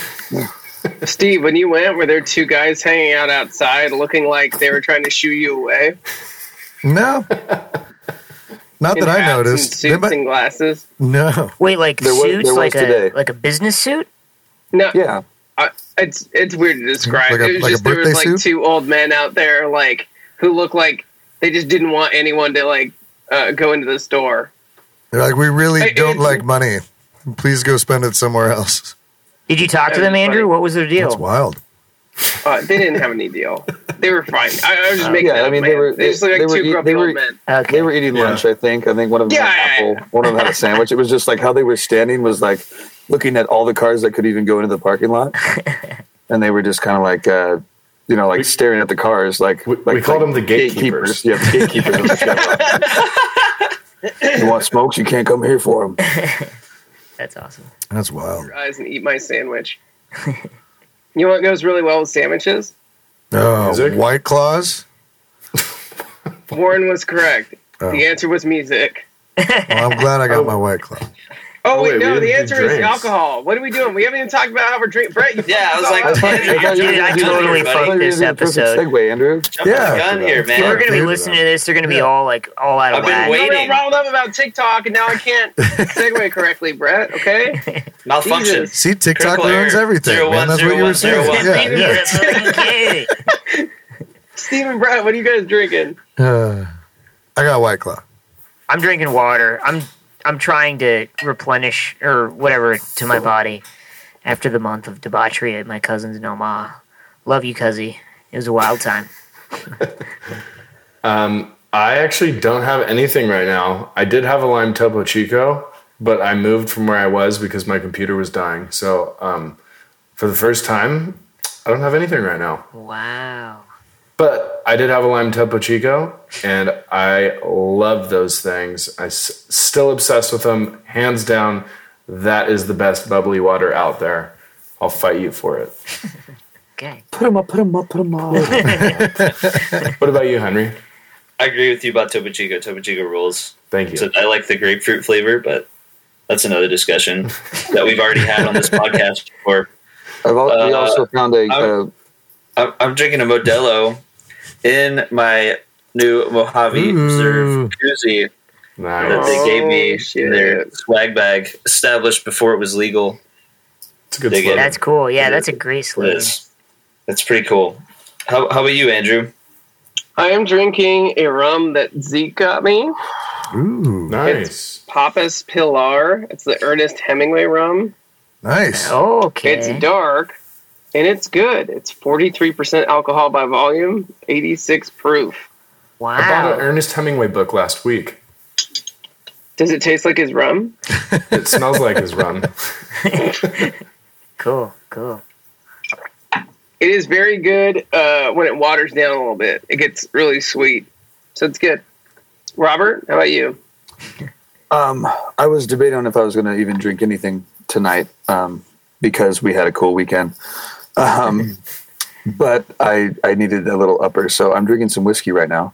Steve, when you went, were there two guys hanging out outside looking like they were trying to shoo you away? No, not In that I hats and noticed. They suits might- and glasses. no, Wait, like There was- suits, there was like a like a business suit? No, Yeah. I, it's it's weird to describe. Like a- it was like a just there was birthday like suit? two old men out there, like who looked like they just didn't want anyone to like uh, go into the store. they're like we really Hey, don't Andrew. like money. Please go spend it somewhere else. Did you talk to That them, was Andrew? funny. What was their deal? That's wild. Uh, they didn't have any deal. They were fine. I, I was just making Yeah, that I mean, man. they were- They just looked they like were two eat- grumpy they were- old men. Okay. They were eating Yeah. lunch, I think. I think one of them Yeah, had yeah, an apple. One of them had a sandwich. It was just like how they were standing was like looking at all the cars that could even go into the parking lot. and they were just kind of like, uh, you know, like We- staring at the cars. Like, We- like we called like them the gatekeepers. Yeah, the gatekeepers. of the shop. you want smokes? You can't come here for them. That's awesome. That's wild. Your eyes and eat my sandwich. You know what goes really well with sandwiches? Oh, Music? White Claws. Warren was correct. Oh. The answer was music. Well, I'm glad I got Oh. my White Claw. Oh, Oh, wait, wait, we no, the answer is drinks. alcohol. What are we doing? We haven't even talked about how we're drinking. Brett, you Yeah, I was like, I thought- I thought you were Dude, I totally I thought fucked this gonna do perfect episode. Segue, Andrew. Jumping Yeah. the gun here, People are gonna be listening to this. They're gonna be all like all out of I've been whack. I'm waiting. real riled up about TikTok, and now I can't segue correctly, Brett. Okay, Malfunction. Jesus. See, TikTok Critical ruins everything, Zero man. one, That's what you were saying. one. Yeah, yeah. that's okay. Steve Brett, what are you guys drinking? Uh, I got White Claw. I'm drinking water. I'm I'm trying to replenish or whatever to my body after the month of debauchery at my cousin's in Omaha. Love you, cuzzy. It was a wild time. Um, I actually don't have anything right now. I did have a lime Topo Chico, but I moved from where I was because my computer was dying. So um, for the first time, I don't have anything right now. Wow. But I did have a lime Topo Chico, and I love those things. I s- still obsessed with them, hands down. That is the best bubbly water out there. I'll fight you for it. Okay. Put them up, put them up, put them up. What about you, Henry? I agree with you about Topo Chico. Topo Chico rules. Thank you. So I like the grapefruit flavor, but that's another discussion that we've already had on this podcast before. I've al- we Uh, also found a. Uh, I'm- I'm, I'm drinking a Modelo in my new Mojave Ooh. Reserve koozie that they gave me Oh, in their swag bag, established before it was legal. It's a good Dig slogan. That's cool. Yeah, that's a great It slogan. That's pretty cool. How, how about you, Andrew? I am drinking a rum that Zeke got me. Ooh, Nice. Papas Pilar. It's the Ernest Hemingway rum. nice. Okay. It's dark and it's good. It's 43% alcohol by volume, 86 proof. wow. I bought an Ernest Hemingway book last week. Does it taste like his rum? It smells like his rum. Cool. Cool. It is very good uh, when it waters down a little bit. It gets really sweet. So it's good. Robert, how about you? um, I was debating on if I was going to even drink anything tonight um, because we had a cool weekend. Um, but I, I needed a little upper. So I'm drinking some whiskey right now.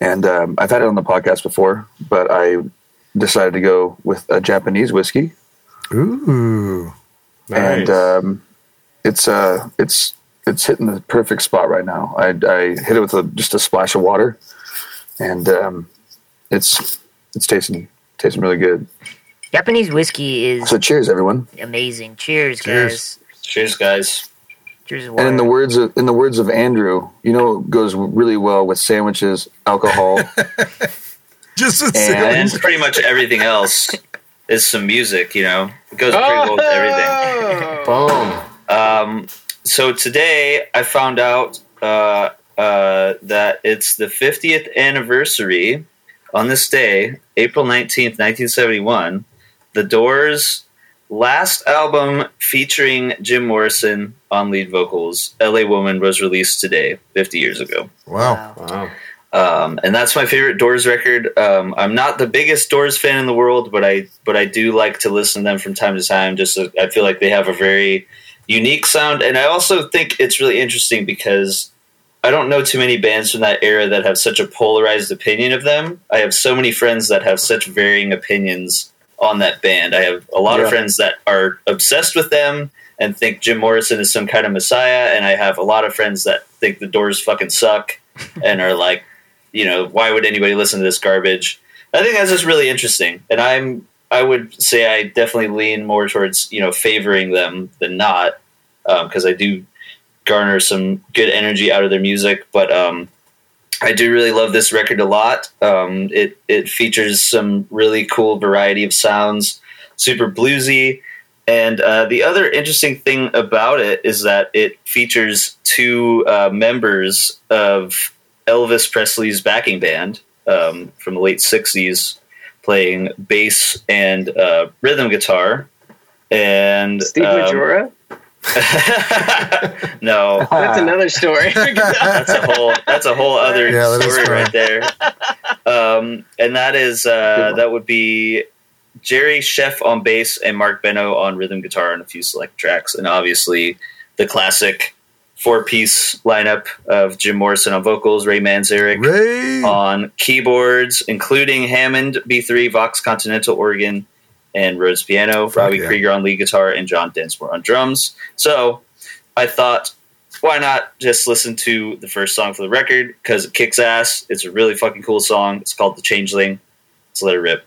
And um, I've had it on the podcast before, but I decided to go with a Japanese whiskey. Ooh, Nice. and um, it's uh, it's it's hitting the perfect spot right now. I, I hit it with a, just a splash of water, and um, it's it's tasting tasting really good. Japanese whiskey is So cheers, everyone! amazing. Cheers, Cheers. guys. Cheers, guys. Cheers. And in the words of in the words of Andrew, you know, it goes really well with sandwiches, alcohol, just a And second. pretty much everything else is some music, you know? It goes pretty well with everything. Oh! Boom. Um, so today I found out uh, uh, that it's the 50th anniversary on this day, April 19th, 1971. The Doors' last album featuring Jim Morrison on lead vocals, LA Woman, was released today, 50 years ago. Wow. Wow. Um, and that's my favorite Doors record. Um, I'm not the biggest Doors fan in the world, but I but I do like to listen to them from time to time. Just so, I feel like they have a very unique sound, and I also think it's really interesting because I don't know too many bands from that era that have such a polarized opinion of them. I have so many friends that have such varying opinions on that band. I have a lot Yeah. of friends that are obsessed with them and think Jim Morrison is some kind of messiah, and I have a lot of friends that think the Doors fucking suck and are like you know, why would anybody listen to this garbage? I think that's just really interesting, and I'm I would say I definitely lean more towards you know favoring them than not because I do garner some good energy out of their music, but um, I do really love this record a lot. Um, it it features some really cool variety of sounds, super bluesy. And uh, the other interesting thing about it is that it features two uh, members of Elvis Presley's backing band um, from the late '60s, playing bass and uh, rhythm guitar. And Steve um, Majora? no, That's another story. that's a whole that's a whole other Yeah, story right there. Um, and that is uh, that would be Jerry Scheff on bass and Marc Benno on rhythm guitar and a few select tracks, and obviously the classic four piece lineup of Jim Morrison on vocals, Ray Manzarek Ray. on keyboards, including Hammond B3, Vox Continental organ, and Rhodes piano, Robbie yeah. Krieger on lead guitar, and John Densmore on drums. So I thought, why not just listen to the first song for the record? Because it kicks ass. It's a really fucking cool song. It's called The Changeling. Let's let it rip.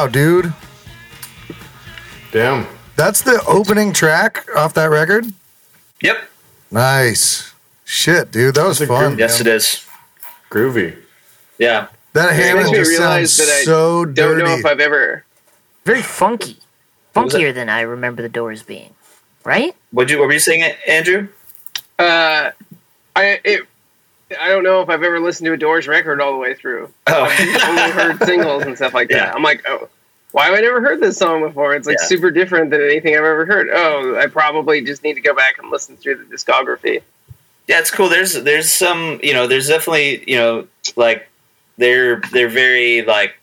Wow, dude. Damn. That's the opening track off that record? Yep. Nice. Shit, dude. That was That's fun. Yes, it is. Groovy. Yeah. That It Hammond makes me just realize sounds that I so don't dirty. know if I've ever. Very funky, funkier than I remember the Doors being. Right? What you what were you saying, Andrew? Uh, I it, I don't know if I've ever listened to a Doors record all the way through. I've only Oh. heard singles and stuff like that. Yeah. I'm like, oh, why have I never heard this song before? It's like Yeah. super different than anything I've ever heard. Oh, I probably just need to go back and listen through the discography. yeah, it's cool. There's there's some you know there's definitely you know like they're they're very like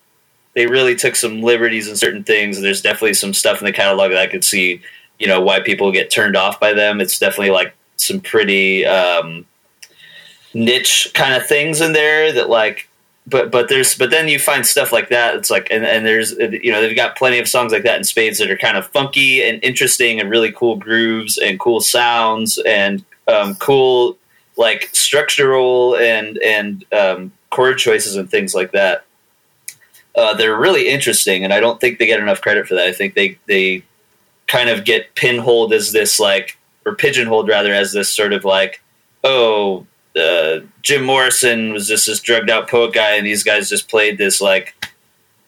they really took some liberties in certain things. There's definitely some stuff in the catalog that I could see you know why people get turned off by them. It's definitely like some pretty um, niche kind of things in there that like. But but there's but then you find stuff like that. It's like and, and there's you know they've got plenty of songs like that in spades that are kind of funky and interesting and really cool grooves and cool sounds and um, cool like structural and and um, chord choices and things like that. Uh, they're really interesting, and I don't think they get enough credit for that. I think they they kind of get pinholed as this like or pigeonholed rather as this sort of like oh uh, Jim Morrison was just this drugged out poet guy, and these guys just played this like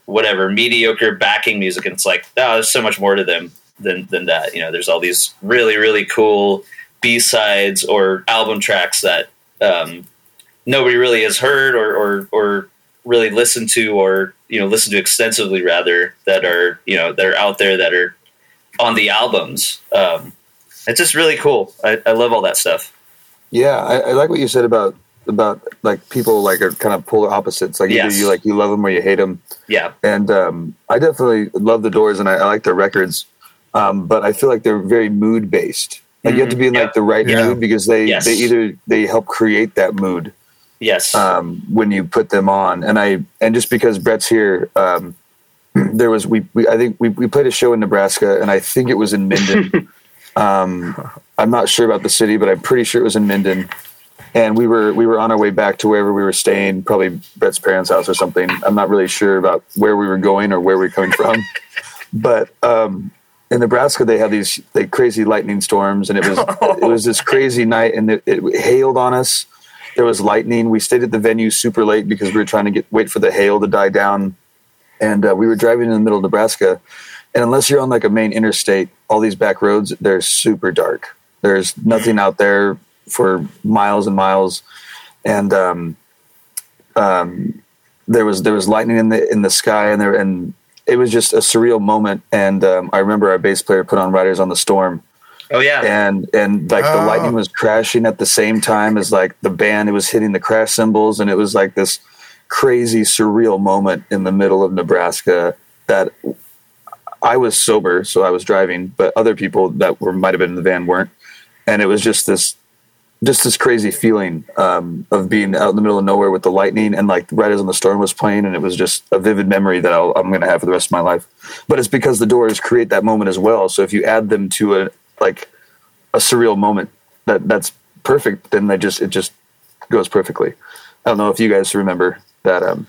whatever mediocre backing music, and it's like oh, there's so much more to them than than that. You know, there's all these really really cool B sides or album tracks that um, nobody really has heard or, or or really listened to or you know listened to extensively rather that are you know that are out there that are on the albums. Um, it's just really cool. I, I love all that stuff. Yeah, I, I like what you said about about like people like are kind of polar opposites. Like Yes. either you like you love them or you hate them. Yeah, And um, I definitely love the Doors, and I, I like their records. Um, but I feel like they're very mood based. Like you have to be in Yeah. like the right Yeah. mood because they Yes. they either they help create that mood yes, um, when you put them on. And I and just because Brett's here, um, there was we, we I think we, we played a show in Nebraska, and I think it was in Minden. I'm not sure about the city, but I'm pretty sure it was in Minden. And we were we were on our way back to wherever we were staying, probably Brett's parents' house or something. I'm not really sure about where we were going or where we were coming from, but um, in Nebraska they had these like crazy lightning storms, and it was it was this crazy night, and it, it hailed on us. There was lightning. We stayed at the venue super late because we were trying to get wait for the hail to die down, and uh, we were driving in the middle of Nebraska. And unless you're on like a main interstate, all these back roads they're super dark. There's nothing out there for miles and miles, and um, um, there was there was lightning in the in the sky, and there and it was just a surreal moment. And um, I remember our bass player put on Riders on the Storm, oh yeah, and and like the Oh. lightning was crashing at the same time as like the band. It was hitting the crash cymbals and it was like this crazy surreal moment in the middle of Nebraska that I was sober so I was driving but other people that were might have been in the van weren't and it was just this just this crazy feeling um, of being out in the middle of nowhere with the lightning and like Riders on the Storm was playing and it was just a vivid memory that I'll, I'm going to have for the rest of my life. But it's because the Doors create that moment as well. So if you add them to a like a surreal moment that that's perfect, then they just it just goes perfectly. I don't know if you guys remember that um,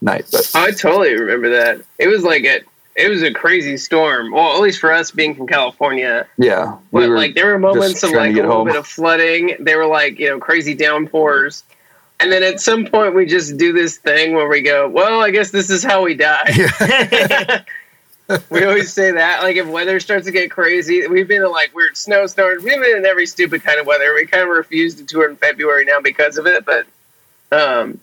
night, but I totally remember that. It was like a it was a crazy storm. Well, at least for us being from California. yeah, But like there were moments of like a little home. bit of flooding. There were like you know crazy downpours, and then at some point we just do this thing where we go, well, I guess this is how we die. we always say that. Like if weather starts to get crazy, we've been in like weird snowstorms. We've been in every stupid kind of weather. We kind of refuse to tour in February now because of it. But um,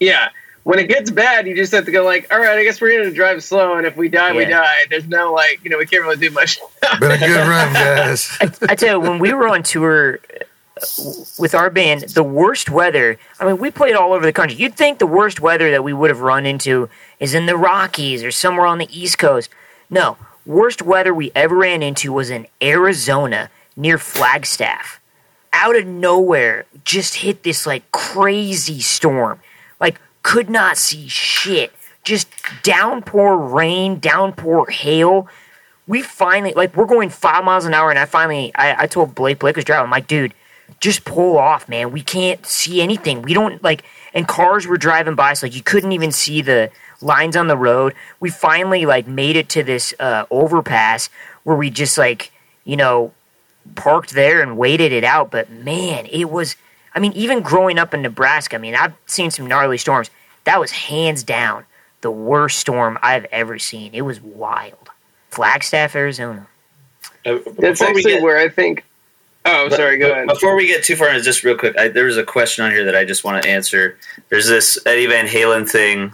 yeah, when it gets bad, you just have to go like, all right, I guess we're going to drive slow, and if we die, we die. There's no like, you know, we can't really do much. but a good run, guys. I tell you, when we were on tour uh, with our band, the worst weather. I mean, we played all over the country. You'd think the worst weather that we would have run into is in the Rockies or somewhere on the East Coast. No, worst weather we ever ran into was in Arizona near Flagstaff. Out of nowhere, just hit this like crazy storm. Could not see shit. Just downpour rain, downpour hail we finally like we're going five miles an hour and i finally i, I told blake blake was driving i'm like dude just pull off man we can't see anything we don't like and cars were driving by so like you couldn't even see the lines on the road. We finally like made it to this uh, overpass where we just like you know parked there and waited it out. But man, it was. I mean, even growing up in Nebraska, I mean, I've seen some gnarly storms. That was hands down the worst storm I've ever seen. It was wild. Flagstaff, Arizona. Uh, That's before actually get- where I think. Oh, sorry. Go ahead. Before we get too far into just real quick, I, there's a question on here that I just want to answer. There's this Eddie Van Halen thing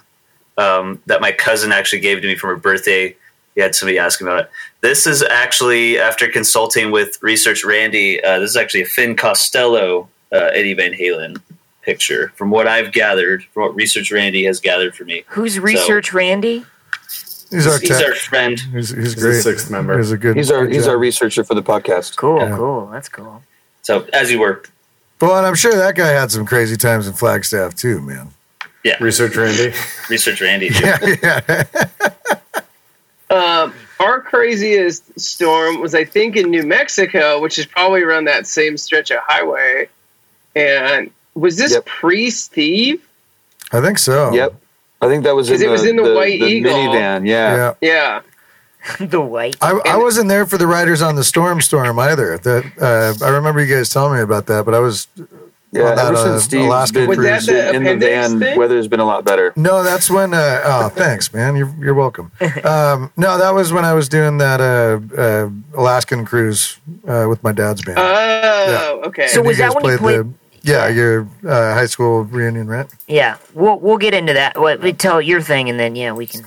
um, that my cousin actually gave to me for her birthday. He had somebody ask him about it. This is actually after consulting with Research Randy. Uh, this is actually a Finn Costello uh, Eddie Van Halen picture, from what I've gathered, from what Research Randy has gathered for me. Who's research Randy? He's our He's our friend. He's, he's the great. sixth member. He's a good. He's our good he's job. our researcher for the podcast. Cool, Yeah. cool. That's cool. So as you were, Well, and I'm sure that guy had some crazy times in Flagstaff too, man. Yeah. Research Randy. Research Randy. Yeah, yeah. Um, our craziest storm was, I think, in New Mexico, which is probably around that same stretch of highway. And was this Yep. pre Steve? I think so. Yep. I think that was in 'Cause it the, was in the White Eagle. minivan. Yeah. Yeah. Yeah. the white. I, I wasn't there for the riders on the storm storm either. That uh, I remember you guys telling me about that, but I was Yeah, on that, ever uh, since Steve's Alaska been Was that the in the van, thing? weather's been a lot better. No, that's when. Uh, oh, thanks, man. You're you're welcome. Um, no, that was when I was doing that uh, uh, Alaskan cruise uh, with my dad's band. Oh, okay. So And was that guys when you played played- The, yeah, your uh, high school reunion, right? Yeah, we'll we'll get into that. What we tell your thing, and then yeah, we can.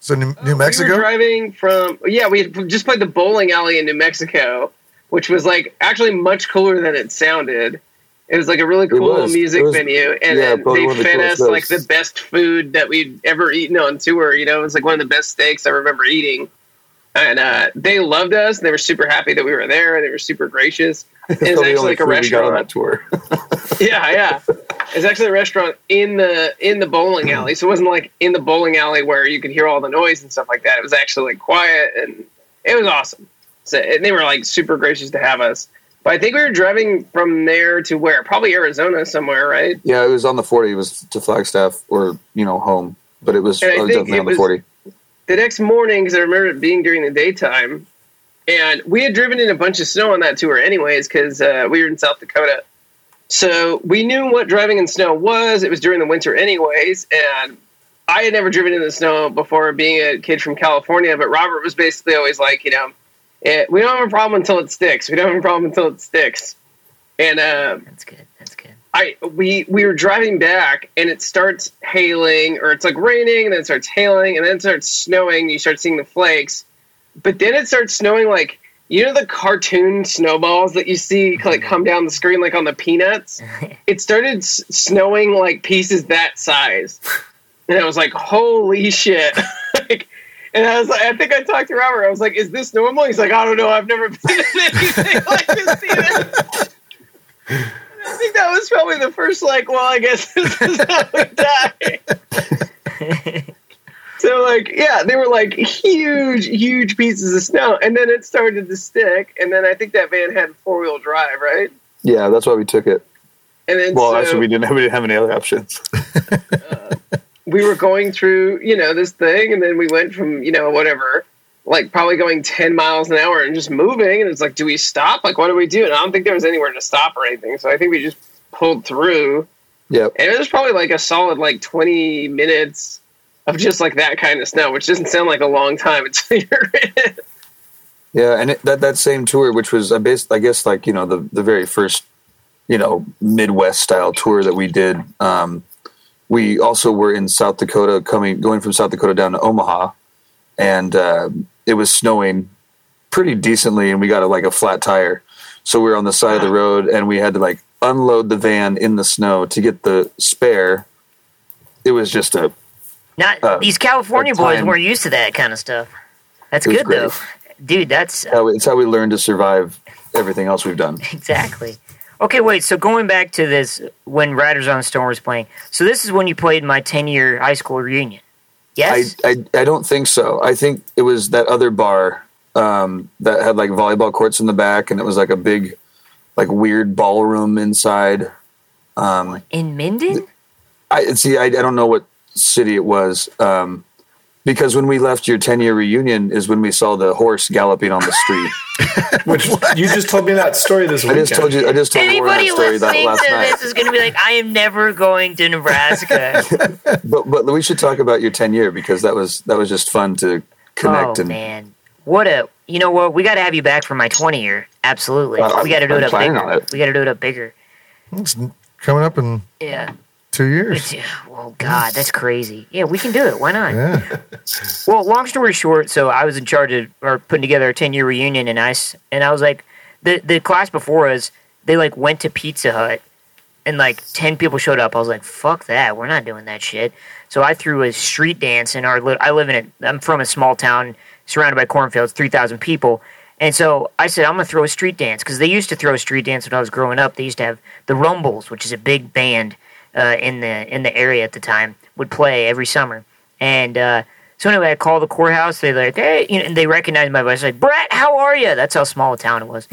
So New, New We were Mexico. driving from yeah, we just played the bowling alley in New Mexico, which was like actually much cooler than it sounded. It was like a really cool was. music was- venue, and yeah, then they the fed coolest us like the best food that we'd ever eaten on tour. You know, it was like one of the best steaks I remember eating, and uh, they loved us. They were super happy that we were there. They were super gracious. It's actually like a restaurant. on that tour. yeah, yeah. It's actually a restaurant in the in the bowling alley, so it wasn't like in the bowling alley where you could hear all the noise and stuff like that. It was actually like quiet and it was awesome. So and they were like super gracious to have us. But I think we were driving from there to where? Probably Arizona somewhere, right? yeah, it was on the 40. It was to Flagstaff or, you know, home. But it was I uh, definitely it on the was- 40. The next morning, because I remember it being during the daytime, and we had driven in a bunch of snow on that tour, anyways, because uh, we were in South Dakota. So we knew what driving in snow was. It was during the winter, anyways, and I had never driven in the snow before, being a kid from California. But Robert was basically always like, you know, it, we don't have a problem until it sticks. We don't have a problem until it sticks. And uh, That's good. I we we were driving back and it starts hailing or it's like raining and then it starts hailing and then it starts snowing. and You start seeing the flakes, but then it starts snowing like you know the cartoon snowballs that you see like mm-hmm. come down the screen like on the peanuts. It started s- snowing like pieces that size, and I was like, "Holy shit!" like, and I was like, I think I talked to Robert. I was like, "Is this normal?" He's like, "I don't know. I've never been in anything like this." Either. I think that was probably the first, like, well, I guess this is how we die. so, like, yeah, they were like huge, huge pieces of snow. And then it started to stick. And then I think that van had four wheel drive, right? Yeah, that's why we took it. And then Well, so actually, we didn't, we didn't have any other options. Uh, we were going through, you know, this thing. And then we went from, you know, whatever, like probably going 10 miles an hour and just moving. And it's like, do we stop? Like, what do we do? And I don't think there was anywhere to stop or anything. So I think we just pulled through. Yep. And it was probably like a solid like 20 minutes of just like that kind of snow, which doesn't sound like a long time until you're in. Yeah, and it, that that same tour, which was I based, I guess, like you know, the the very first, you know, Midwest style tour that we did. Um, we also were in South Dakota, coming going from South Dakota down to Omaha, and uh, it was snowing pretty decently, and we got a, like a flat tire, so we were on the side of the road, and we had to like unload the van in the snow to get the spare. It was just a Not Uh, these California boys weren't used to that kind of stuff. That's good great. though, dude. That's how it's how we learned to survive everything else we've done. exactly. Okay, wait. So going back to this, when Riders on the Storm was playing, so this is when you played my ten-year high school reunion. Yes. I, I I don't think so. I think it was that other bar um, that had like volleyball courts in the back, and it was like a big, like weird ballroom inside. Um, in Minden. I see. I, I don't know what city it was. Um, because when we left your 10 year reunion is when we saw the horse galloping on the street. Which you just told me that story this week. I just told you. I just told Lauren Anybody that story that listening last to night. this is going to be like, I am never going to Nebraska. But but we should talk about your 10 year because that was that was just fun to connect oh and man, what a you know what? We got to have you back for my twenty year. Absolutely, Uh, we got to do I'm it up bigger. it. We got to do it up bigger. It's coming up and Yeah. Two years. Yeah, Well, God, that's crazy. Yeah, we can do it. Why not? Yeah. Well, long story short, so I was in charge of or putting together a ten year reunion, and I s- and I was like, the the class before us, they like went to Pizza Hut, and like ten people showed up. I was like, fuck that, we're not doing that shit. So I threw a street dance in our. I live in a. I'm from a small town surrounded by cornfields, three thousand people. And so I said, I'm going to throw a street dance because they used to throw a street dance when I was growing up. They used to have the Rumbles, which is a big band uh, in the in the area at the time, would play every summer. And uh, so anyway, I called the courthouse. They like, hey, you know, and they recognized my voice. Like, Brett, how are you? That's how small a town it was.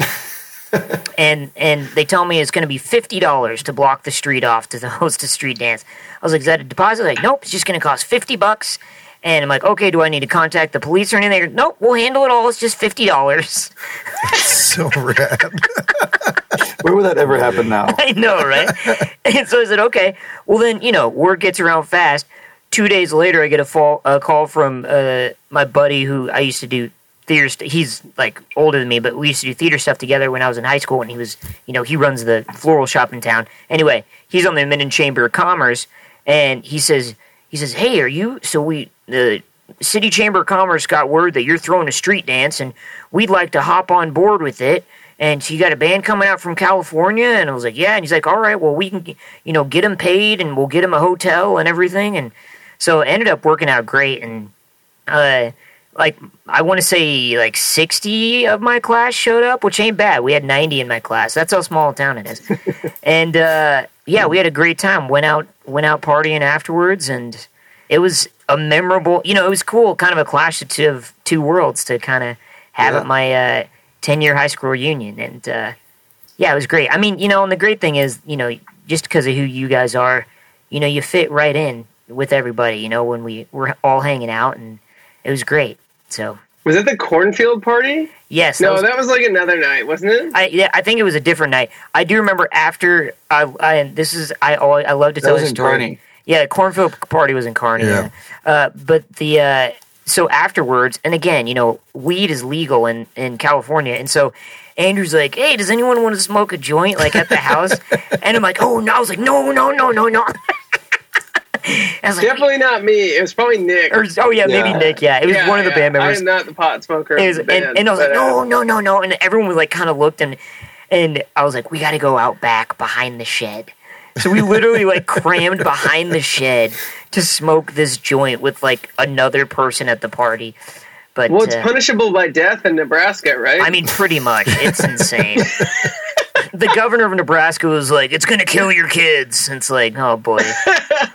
and and they tell me it's going to be fifty dollars to block the street off to host a street dance. I was like, is that a deposit? Like, nope, it's just going to cost fifty bucks. And I'm like, okay, do I need to contact the police or anything? They're, nope, we'll handle it all. It's just fifty dollars. so rad. Where would that ever happen now? I know, right? and so I said, okay. Well, then, you know, word gets around fast. Two days later, I get a, fall, a call from uh, my buddy who I used to do theater. St- he's like older than me, but we used to do theater stuff together when I was in high school. And he was, you know, he runs the floral shop in town. Anyway, he's on the Minden Chamber of Commerce, and he says, he says, hey, are you? So we the City Chamber of Commerce got word that you're throwing a street dance, and we'd like to hop on board with it. And so you got a band coming out from California, and I was like, yeah. And he's like, all right, well, we can, you know, get him paid, and we'll get him a hotel and everything. And so it ended up working out great. And uh, like I want to say, like sixty of my class showed up, which ain't bad. We had ninety in my class. That's how small a town it is. and uh, yeah, we had a great time. Went out, went out partying afterwards, and it was a memorable. You know, it was cool. Kind of a clash of two, of two worlds to kind of have Yeah. at my uh, ten year high school reunion, and uh, yeah, it was great. I mean, you know, and the great thing is, you know, just because of who you guys are, you know, you fit right in with everybody. You know, when we were all hanging out, and it was great. So Was it the cornfield party? yes, that No, was- that was like another night, wasn't it? I yeah, I think it was a different night. I do remember after I, I and this is I always, I love to That tell was this in story. Kearney. Yeah, the cornfield party was in Kearney. Yeah. Yeah. Uh, but the uh, so afterwards, and again, you know, weed is legal in in California, and so Andrew's like, "Hey, does anyone want to smoke a joint like at the house?" and I'm like, "Oh no!" I was like, "No, no, no, no, no." Like, Definitely not me. It was probably Nick. or, oh yeah, maybe Yeah. Nick. Yeah, it was Yeah, one of the yeah. band members. I am not the pot smoker. It was, the and, band, and I was like, but, uh, no, no, no, no. And everyone was like, kind of looked and, and I was like, we got to go out back behind the shed. So we literally like crammed behind the shed to smoke this joint with like another person at the party. But Well, it's uh, punishable by death in Nebraska, right? I mean, pretty much, it's insane. the governor of Nebraska was like, "It's going to kill your kids." It's like, oh boy.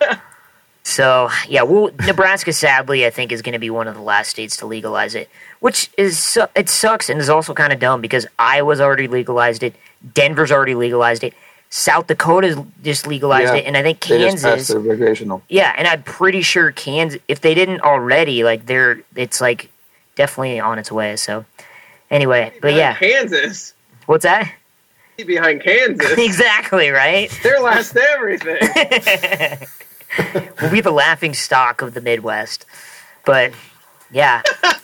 so yeah, well, Nebraska, sadly, I think is going to be one of the last states to legalize it, which is it sucks and is also kind of dumb because Iowa's already legalized it, Denver's already legalized it, South Dakota's just legalized Yeah, it, and I think They just passed Kansas. recreational. Yeah, and I'm pretty sure Kansas, if they didn't already, like they're, it's like definitely on its way. So anyway, but yeah, Kansas. what's that? Behind Kansas. exactly right. They're last to everything. We'll be the laughing stock of the Midwest. But yeah.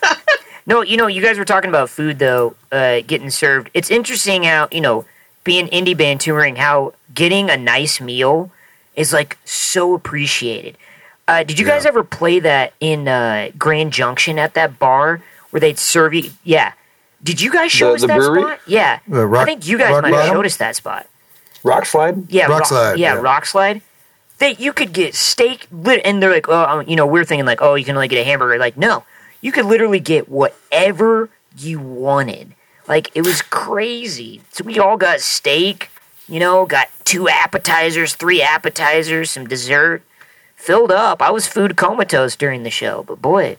No, you know, you guys were talking about food though, uh, getting served. It's interesting how, you know, being indie band touring, how getting a nice meal is like so appreciated. Uh, did you guys ever play that in uh, Grand Junction at that bar where they'd serve you? Yeah. Did you guys show The- us the that brewery? spot? Yeah. Rock- I think you guys might have showed us that spot. Rock slide? Yeah, Rock rock, slide, Yeah, yeah. rock slide. They you could get steak, and they're like, oh, you know, we're thinking like, oh, you can only get a hamburger. Like, no, you could literally get whatever you wanted. Like, it was crazy. So we all got steak. You know, got two appetizers, three appetizers, some dessert, filled up. I was food comatose during the show, but boy,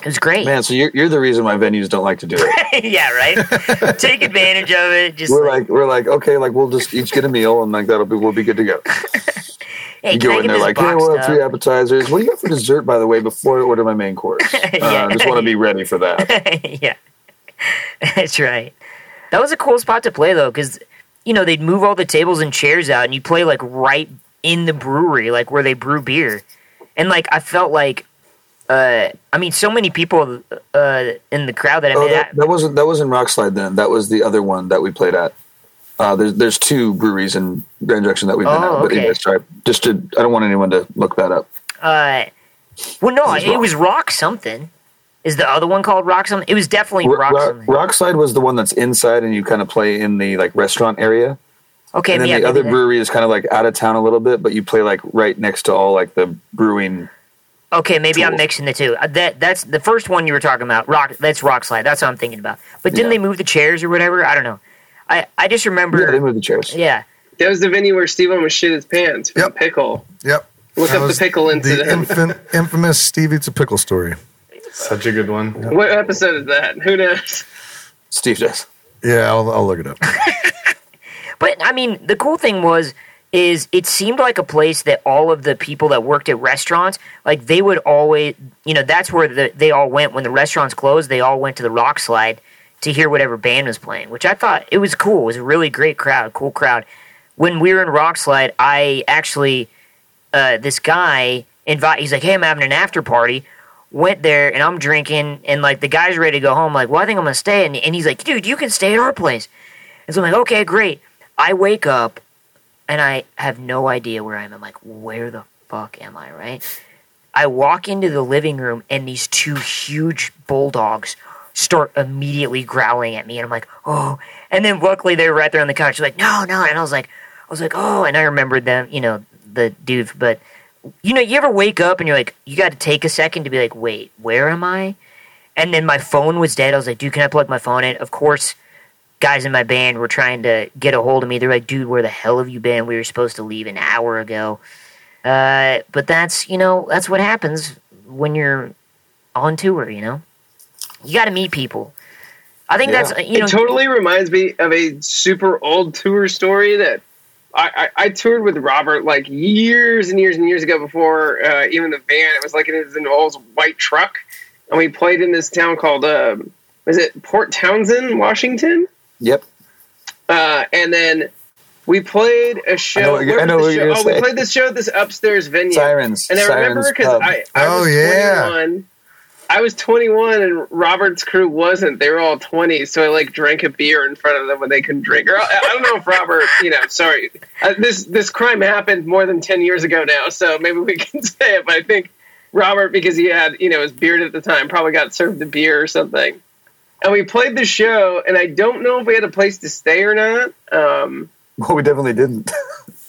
it was great. Man, so you're, you're the reason why venues don't like to do it. yeah, right. Take advantage of it. Just we're like- like we're like okay, like we'll just each get a meal and like that'll be we'll be good to go. Hey, You go in there like, hey, we'll have three appetizers. What do you got for dessert, by the way, before I order my main course? Yeah. uh, I just want to be ready for that. yeah, that's right. That was a cool spot to play though, because you know they'd move all the tables and chairs out, and you play like right in the brewery, like where they brew beer, and like I felt like, uh, I mean, so many people uh, in the crowd that I Oh, mean, that, that wasn't that wasn't Rockslide then. That was the other one that we played at. Uh, there's there's two breweries in Grand Junction that we've been Oh, at. But okay. sorry, just to I don't want anyone to look that up. uh, well, no, This is it was Rock something. Is the other one called Rock something? It was definitely Ro- Rock Ro- something. Rockslide was the one that's inside, and you kind of play in the like restaurant area. okay, and then yeah, the other brewery is kind of like out of town a little bit, but you play like right next to all like the brewing. Okay, maybe I'm mixing the two. Uh, That that's the first one you were talking about. Rock. That's Rock Slide. That's what I'm thinking about. But didn't Yeah. they move the chairs or whatever? I don't know. I I just remember. Yeah, they moved the chairs. yeah. That was the venue where Steve almost shit his pants Yep. pickle. Yep. Look That up the was pickle The incident. infin- infamous Steve eats a pickle story. Such a good one. What episode is that? Who knows? Steve does. Yeah, I'll, I'll look it up. But I mean, the cool thing was is it seemed like a place that all of the people that worked at restaurants, like they would always, you know, that's where the, they all went when the restaurants closed. They all went to the Rock Slide to hear whatever band was playing, which I thought it was cool. It was a really great crowd, cool crowd. When we were in Rock Slide, I actually uh, this guy invite. He's like, "Hey, I'm having an after party." Went there and I'm drinking, and like the guy's ready to go home. Like, well, I think I'm gonna stay, and, and he's like, "Dude, you can stay at our place." And so I'm like, "Okay, great." I wake up and I have no idea where I am. I'm like, "Where the fuck am I?" Right? I walk into the living room, and these two huge bulldogs start immediately growling at me, and I'm like, "Oh!" And then luckily they were right there on the couch, like, "No, no!" And I was like, I was like, "Oh!" And I remembered them, you know, the dude, but you know, you ever wake up and you're like, you got to take a second to be like, wait, where am I? And then my phone was dead. I was like, dude, can I plug my phone in? Of course, guys in my band were trying to get a hold of me. They're like, dude, where the hell have you been? We were supposed to leave an hour ago. Uh, but that's, you know, that's what happens when you're on tour, you know? You got to meet people. I think Yeah. that's, you know, it totally reminds me of a super old tour story that I, I, I toured with Robert like years and years and years ago before uh, even the van. It was like it was an old white truck, and we played in this town called um, was it Port Townsend, Washington? Yep. Uh, and then we played a show. I know what you're- where I know what the you're show? gonna Oh, we played this show at this upstairs venue. Sirens. And I Sirens remember because I, I Oh, was yeah. 21. I was 21 and Robert's crew wasn't. They were all 20. So I like drank a beer in front of them when they couldn't drink. Or I, I don't know if Robert, you know, sorry. Uh, this this crime happened more than 10 years ago now. So maybe we can say it. But I think Robert, because he had, you know, his beard at the time, probably got served a beer or something. And we played the show, and I don't know if we had a place to stay or not. Um, Well, we definitely didn't.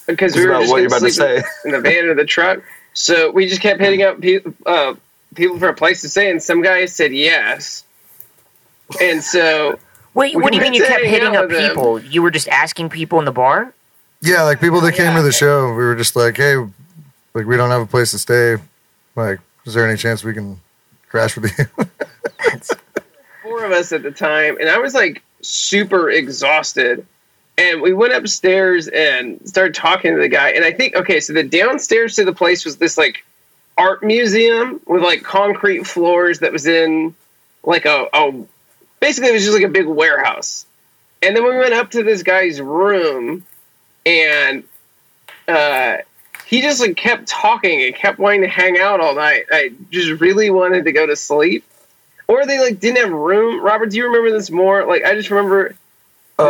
because we were about just what you're about to say. in the van or the truck. So we just kept hitting up uh, people for a place to stay, and some guy said yes. And so wait, we what do you mean you kept hitting up with them. people? You were just asking people in the bar? Yeah, like people that came Yeah. to the show, we were just like, hey, like we don't have a place to stay. Like, is there any chance we can crash with you? four of us at the time, and I was like super exhausted. And we went upstairs and started talking to the guy. And I think, okay, so the downstairs to the place was this like art museum with like concrete floors that was in like a, a basically it was just like a big warehouse. And then we went up to this guy's room and uh, he just like kept talking and kept wanting to hang out all night. I just really wanted to go to sleep or they like didn't have room. Robert, do you remember this more? Like I just remember this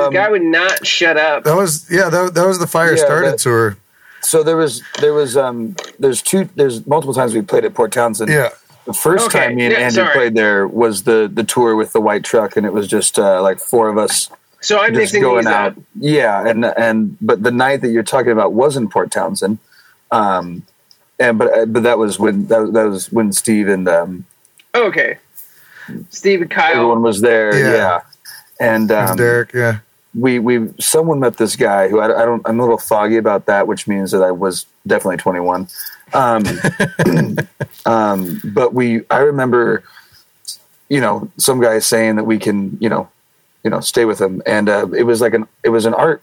Um, guy would not shut up. that was yeah, that, that was the fire Yeah, started that- tour. So there was there was um there's two there's multiple times we played at Port Townsend. Yeah, The first Okay, time me and yeah, Andy sorry. played there was the the tour with the white truck, and it was just uh, like four of us So I'm just going these out. up. Yeah, and and but the night that you're talking about was in Port Townsend, um, and but uh, but that was when that, was- that was when Steve and um, Okay. Steve and Kyle. everyone was there. Yeah. Yeah, and um, Derek. Yeah, we we someone met this guy who I, I don't I'm a little foggy about that, which means that I was definitely 21. Um, um, but we I remember, you know, some guy saying that we can you know, you know, stay with him, and uh, it was like an it was an art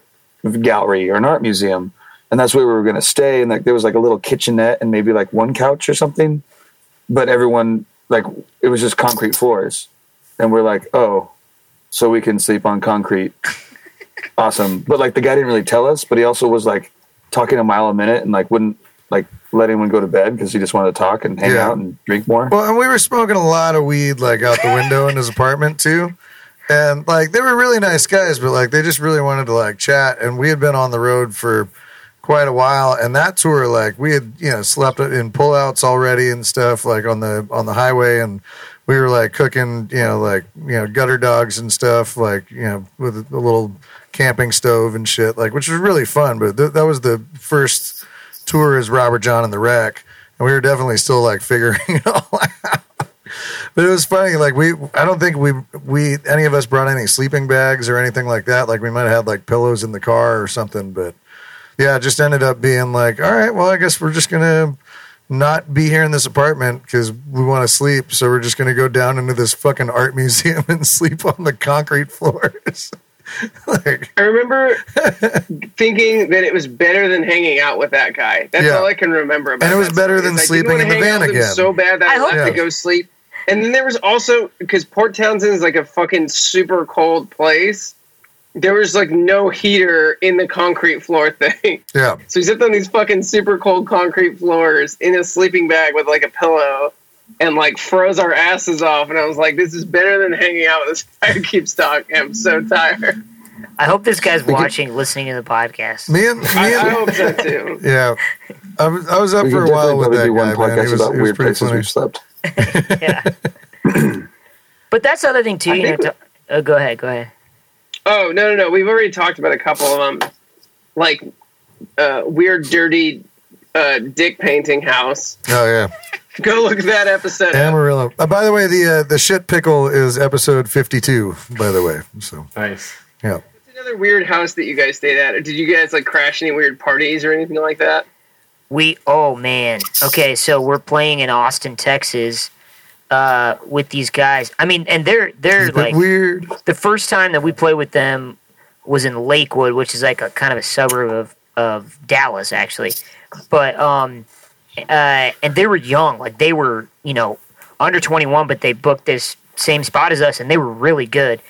gallery or an art museum, and that's where we were going to stay. And like there was like a little kitchenette and maybe like one couch or something, but everyone like it was just concrete floors, and we're like, oh, so we can sleep on concrete. Awesome, but like the guy didn't really tell us, but he also was like talking a mile a minute and like wouldn't like let anyone go to bed because he just wanted to talk and hang Yeah. out and drink more. Well, and we were smoking a lot of weed like out the window in his apartment too. And like they were really nice guys, but like they just really wanted to like chat. And we had been on the road for quite a while. And that tour, like we had, you know, slept in pullouts already and stuff, like on the on the highway and we were like cooking, you know, like, you know, gutter dogs and stuff, like, you know, with a little camping stove and shit, like, which was really fun. But th- that was the first tour as Robert John and the Wreck. And we were definitely still like figuring it all out. But it was funny. Like we, I don't think we, we, any of us brought any sleeping bags or anything like that. Like we might have had like pillows in the car or something. But yeah, it just ended up being like, all right, well, I guess we're just gonna not be here in this apartment because we want to sleep. So we're just gonna go down into this fucking art museum and sleep on the concrete floors. like, I remember thinking that it was better than hanging out with that guy. That's Yeah. all I can remember about And it was better story, than I sleeping in the van out with him again. So bad that I I, hope- left to go sleep. And then there was also because Port Townsend is like a fucking super cold place. There was like no heater in the concrete floor thing. yeah, So we slept on these fucking super cold concrete floors in a sleeping bag with like a pillow and like froze our asses off. And I was like, this is better than hanging out with this guy who keeps talking. I'm so tired. I hope this guy's watching, listening to the podcast. me and me I, I and hope so too. yeah. I was, I was up we for a while definitely with probably that do one guy, man. Podcast was, about was weird pretty places funny. we've slept. yeah. but that's the other thing too. I You know, think to, uh, go ahead, go ahead. Oh no, no, no. We've already talked about a couple of them, like uh, weird, dirty uh, dick painting house. Oh yeah. Go look at that episode. Amarillo. Uh, by the way, the uh, the shit pickle is episode fifty two. By the way, so Nice. yeah. What's another weird house that you guys stayed at? Or did you guys like crash any weird parties or anything like that? We oh man. Okay, so we're playing in Austin, Texas, uh, with these guys. I mean, and they're they're It's a bit like weird. the first time that we played with them was in Lakewood, which is like a kind of a suburb of of Dallas, actually. But um, uh, and they were young, like they were you know under twenty one, but they booked this same spot as us, and they were really good.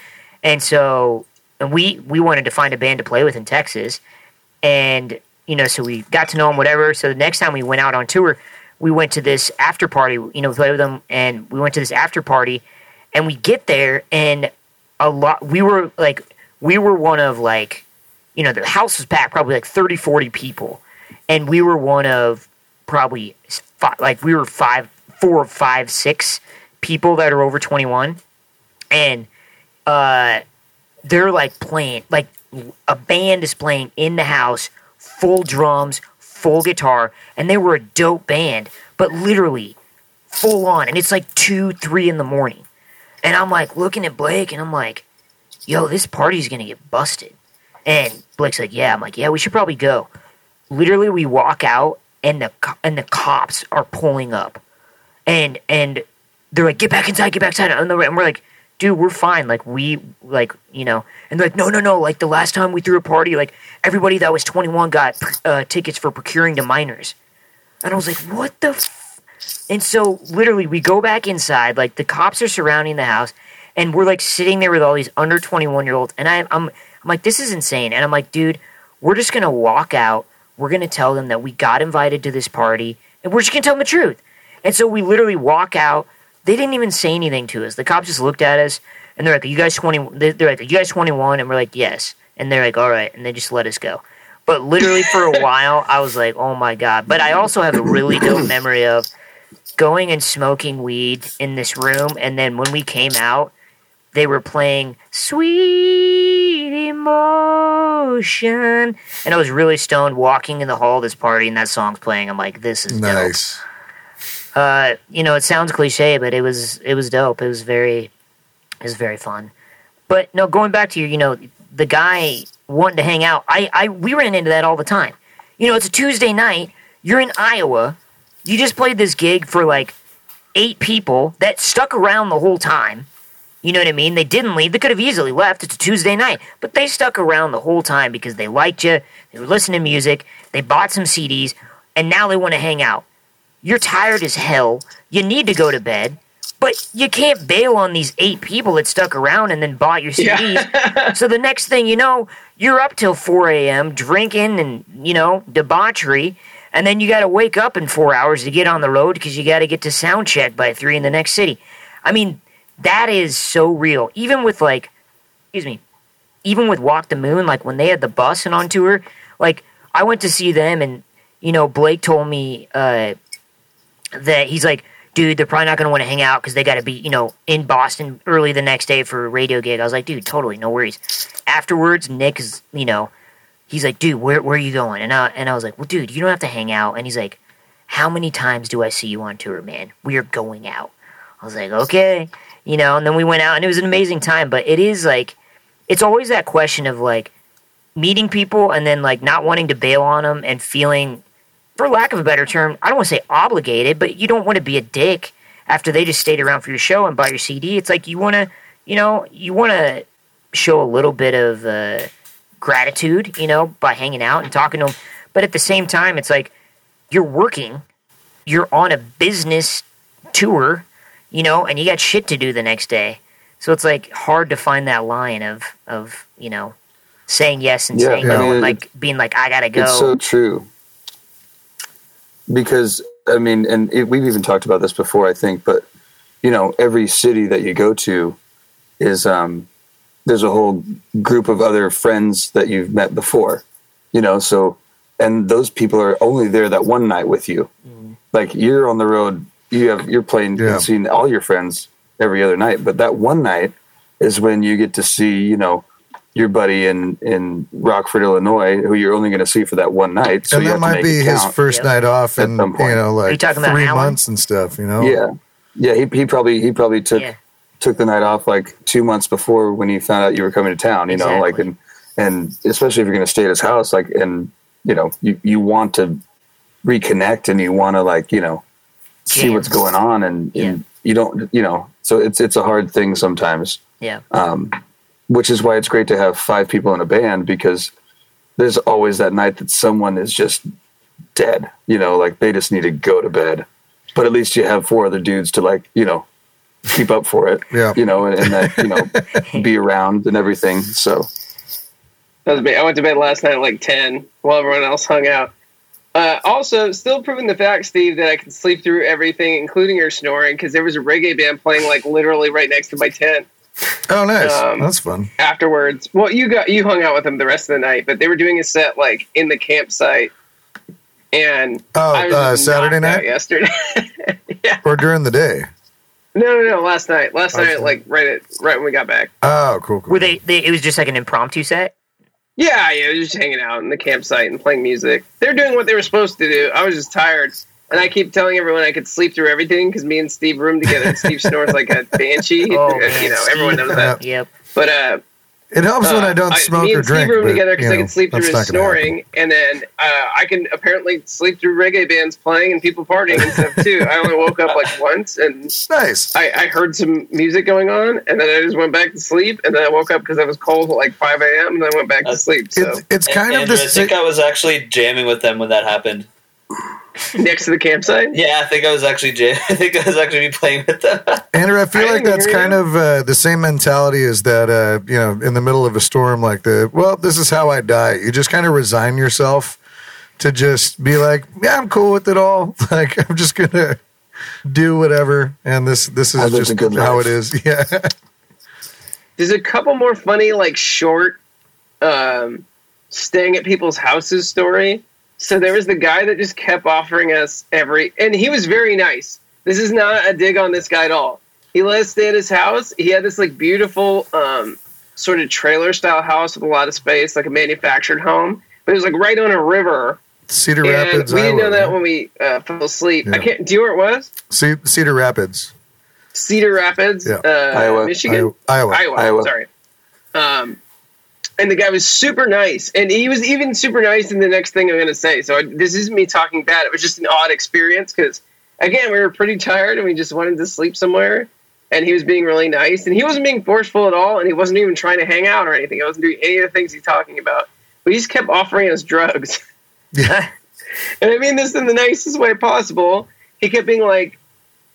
And so, and we we wanted to find a band to play with in Texas, and you know, so we got to know them, whatever. So the next time we went out on tour, we went to this after party. You know, we played with them, and we went to this after party, and we get there, and a lot. We were like, we were one of like, you know, the house was packed, probably like 30, 40 people, and we were one of probably five, like we were five, four, five, six people that are over twenty one, and uh, they're like playing like a band is playing in the house, full drums, full guitar, and they were a dope band, but literally full on, and it's like two, three in the morning, and I'm like looking at Blake, and I'm like, "Yo, this party's gonna get busted," and Blake's like, "Yeah," I'm like, "Yeah, we should probably go." Literally, we walk out, and the and the cops are pulling up, and and they're like, "Get back inside, get back inside," and, and we're like, "Dude, we're fine." Like we like you know, and they're like, "No, no, no!" Like the last time we threw a party, like everybody that was 21 got uh, tickets for procuring to minors, and I was like, "What the?" F-? And so literally, we go back inside. Like the cops are surrounding the house, and we're like sitting there with all these under 21 year olds, and I, I'm I'm like, "This is insane," and I'm like, "Dude." We're just gonna walk out. We're gonna tell them that we got invited to this party, and we're just gonna tell them the truth. And so we literally walk out. They didn't even say anything to us. The cops just looked at us and they're like, "Are you guys 20?" they- They're like, "Are you guys 21?" And we're like, "Yes." And they're like, "All right," and they just let us go. But literally for a while, I was like, "Oh my god!" But I also have a really dope memory of going and smoking weed in this room, and then when we came out, they were playing "Sweet Emotion," and I was really stoned walking in the hall of this party, and that song's playing. I'm like, "This is dope." Nice. uh, you know, it sounds cliche, but it was it was dope. It was very it was very fun. But no, going back to you, you know, the guy wanting to hang out. I, I we ran into that all the time. You know, it's a Tuesday night. You're in Iowa. You just played this gig for like eight people that stuck around the whole time. You know what I mean? They didn't leave. They could have easily left. It's a Tuesday night. But they stuck around the whole time because they liked you. They were listening to music. They bought some CDs. And now they want to hang out. You're tired as hell. You need to go to bed. But you can't bail on these eight people that stuck around and then bought your CDs. so the next thing you know, you're up till 4 a.m. drinking and, you know, debauchery. And then you got to wake up in four hours to get on the road because you got to get to sound check by three in the next city. I mean, that is so real. Even with like, excuse me, even with Walk the Moon, like when they had the bus and on tour, like I went to see them and, you know, Blake told me uh, that he's like, dude, they're probably not going to want to hang out because they got to be, you know, in Boston early the next day for a radio gig. I was like, dude, totally, no worries. Afterwards, Nick is, you know, he's like, dude, where, where are you going? And I, and I was like, well, dude, you don't have to hang out. And he's like, how many times do I see you on tour, man? We are going out. I was like, okay, you know, and then we went out and it was an amazing time. But it is like, it's always that question of like meeting people and then like not wanting to bail on them and feeling for lack of a better term, I don't want to say obligated, but you don't want to be a dick after they just stayed around for your show and buy your CD. It's like you want to, you know, you want to show a little bit of uh, gratitude, you know, by hanging out and talking to them. But at the same time, it's like you're working, you're on a business tour, you know, and you got shit to do the next day. So it's like hard to find that line of of you know saying yes and Yeah, saying I no mean, and like being like I gotta go. It's so true. Because I mean, and it, we've even talked about this before, I think. But you know, every city that you go to is um, there's a whole group of other friends that you've met before. You know, so and those people are only there that one night with you. Like you're on the road, you have you're playing Yeah. and seeing all your friends every other night, but that one night is when you get to see, you know, your buddy in in Rockford, Illinois, who you're only going to see for that one night. So and that might be his first Yep. night off At in some point. you know like talking three months and stuff. You know, Yeah, yeah. He he probably he probably took Yeah. took the night off like two months before when he found out you were coming to town. You know, like and and especially if you're going to stay at his house, like and you know you you want to reconnect and you want to like you know see Jam. what's going on and, Yeah. and you don't you know so it's it's a hard thing sometimes yeah. um, which is why it's great to have five people in a band because there's always that night that someone is just dead you know like they just need to go to bed but at least you have four other dudes to like you know keep up for it Yeah. you know and, and that you know be around and everything so That was me. I went to bed last night at like 10 while everyone else hung out. Uh, also, still proving the fact, Steve, that I can sleep through everything, including your snoring, because there was a reggae band playing like literally right next to my tent Oh, nice. Um, That's fun. afterwards. Well, you got you hung out with them the rest of the night, but they were doing a set like in the campsite. And Oh, I was uh, Saturday night yesterday. yeah. or during the day. No, no, no. Last night. Last Okay. night, like right at right when we got back. Oh, cool, cool. Were they, they? It was just like an impromptu set. Yeah, yeah, just hanging out in the campsite and playing music. They're doing what they were supposed to do. I was just tired, and I keep telling everyone I could sleep through everything because me and Steve room together. and Steve snores like a banshee. Oh, you know, everyone knows that. Yep. But uh, It helps when uh, I don't smoke me or and Steve drink. roomed but, together because you I know, could sleep through his not gonna happen. snoring, and then uh, I can apparently sleep through reggae bands playing and people partying and stuff too. I only woke up like once, and Nice. I, I heard some music going on, and then I just went back to sleep, and then I woke up because I was cold at like five a.m. and then I went back to sleep. So It's it's kind of Andrew, I think I was actually jamming with them when that happened. next to the campsite. Yeah, I think I was actually jam- I think I was actually playing with them. Andrew, I feel I like that's kind you. of uh, the same mentality as that, uh, you know, in the middle of a storm, like the, well, this is how I die. You just kind of resign yourself to just be like, yeah, I'm cool with it all. Like, I'm just going to do whatever. And this, this is just good how life. it is. Yeah. There's a couple more funny, like short, um, staying at people's houses story. So there was the guy that just kept offering us every, and he was very nice. This is not a dig on this guy at all. He let us stay at his house. He had this like beautiful, um, sort of trailer style house with a lot of space, like a manufactured home. But it was like right on a river, Cedar and Rapids. we didn't know Iowa, that right? when we uh, fell asleep. I can't. Do you know where it was? Ce- Cedar Rapids, Cedar Rapids, Yeah. uh, Iowa. Michigan. Iowa. Iowa. Iowa, Iowa. Sorry. Um, and the guy was super nice, and he was even super nice in the next thing I'm going to say. So I, this isn't me talking bad. It was just an odd experience because, again, we were pretty tired and we just wanted to sleep somewhere. and he was being really nice, and he wasn't being forceful at all, and he wasn't even trying to hang out or anything. I wasn't doing any of the things he's talking about, but he just kept offering us drugs. And I mean this in the nicest way possible. He kept being like,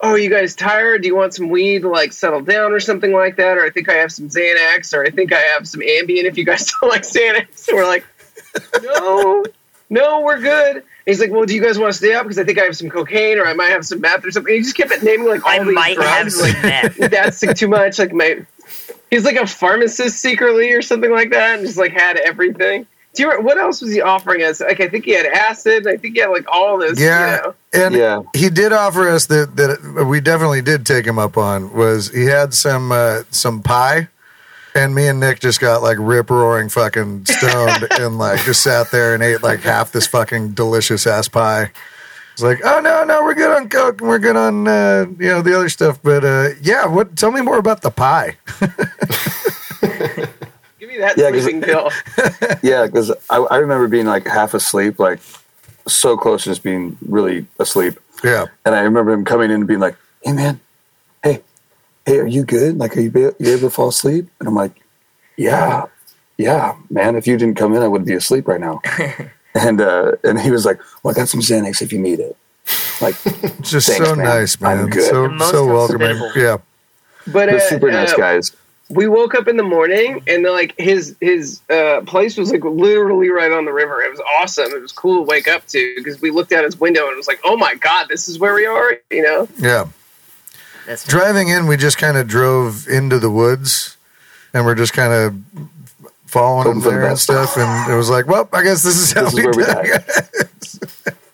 "Oh, you guys tired? Do you want some weed to like settle down or something like that? Or I think I have some Xanax, or I think I have some Ambien if you guys don't like Xanax." And we're like, "No, no, we're good." And he's like, "Well, do you guys want to stay up? Because I think I have some cocaine, or I might have some meth or something." And he just kept naming like all I these might have drugs. some Like meth. that's like, too much. Like my, he's like a pharmacist secretly or something like that, and just like had everything. Do you what else was he offering us? Like I think he had acid. I think he had like all this. Yeah, you know. and Yeah. he did offer us that that we definitely did take him up on was he had some uh, some pie, and me and Nick just got like rip roaring fucking stoned and like just sat there and ate like half this fucking delicious ass pie. It's like, oh no, no, we're good on coke and we're good on uh, you know the other stuff, but uh, yeah, what? Tell me more about the pie. Give me that Yeah, 'cause- sleeping pill. Yeah, because I, I remember being like half asleep, like so close to just being really asleep. Yeah, And I remember him coming in and being like, "Hey, man, hey, hey, are you good? Like, are you, be, you able to fall asleep?" And I'm like, "Yeah, yeah, man. If you didn't come in, I would be asleep right now." and uh, and he was like, "Well, I got some Xanax if you need it." Like, just Thanks, so man. nice, man. I'm good. So The so welcoming. Yeah, But they're uh, super nice uh, guys. We woke up in the morning and like his his uh, place was like literally right on the river. It was awesome. It was cool to wake up to because we looked out his window and it was like, oh my god, this is where we are. You know, yeah. That's driving in, we just kind of drove into the woods, and we're just kind of following Hoping them there and stuff. And it was like, well, I guess this is how This is we, where we do die.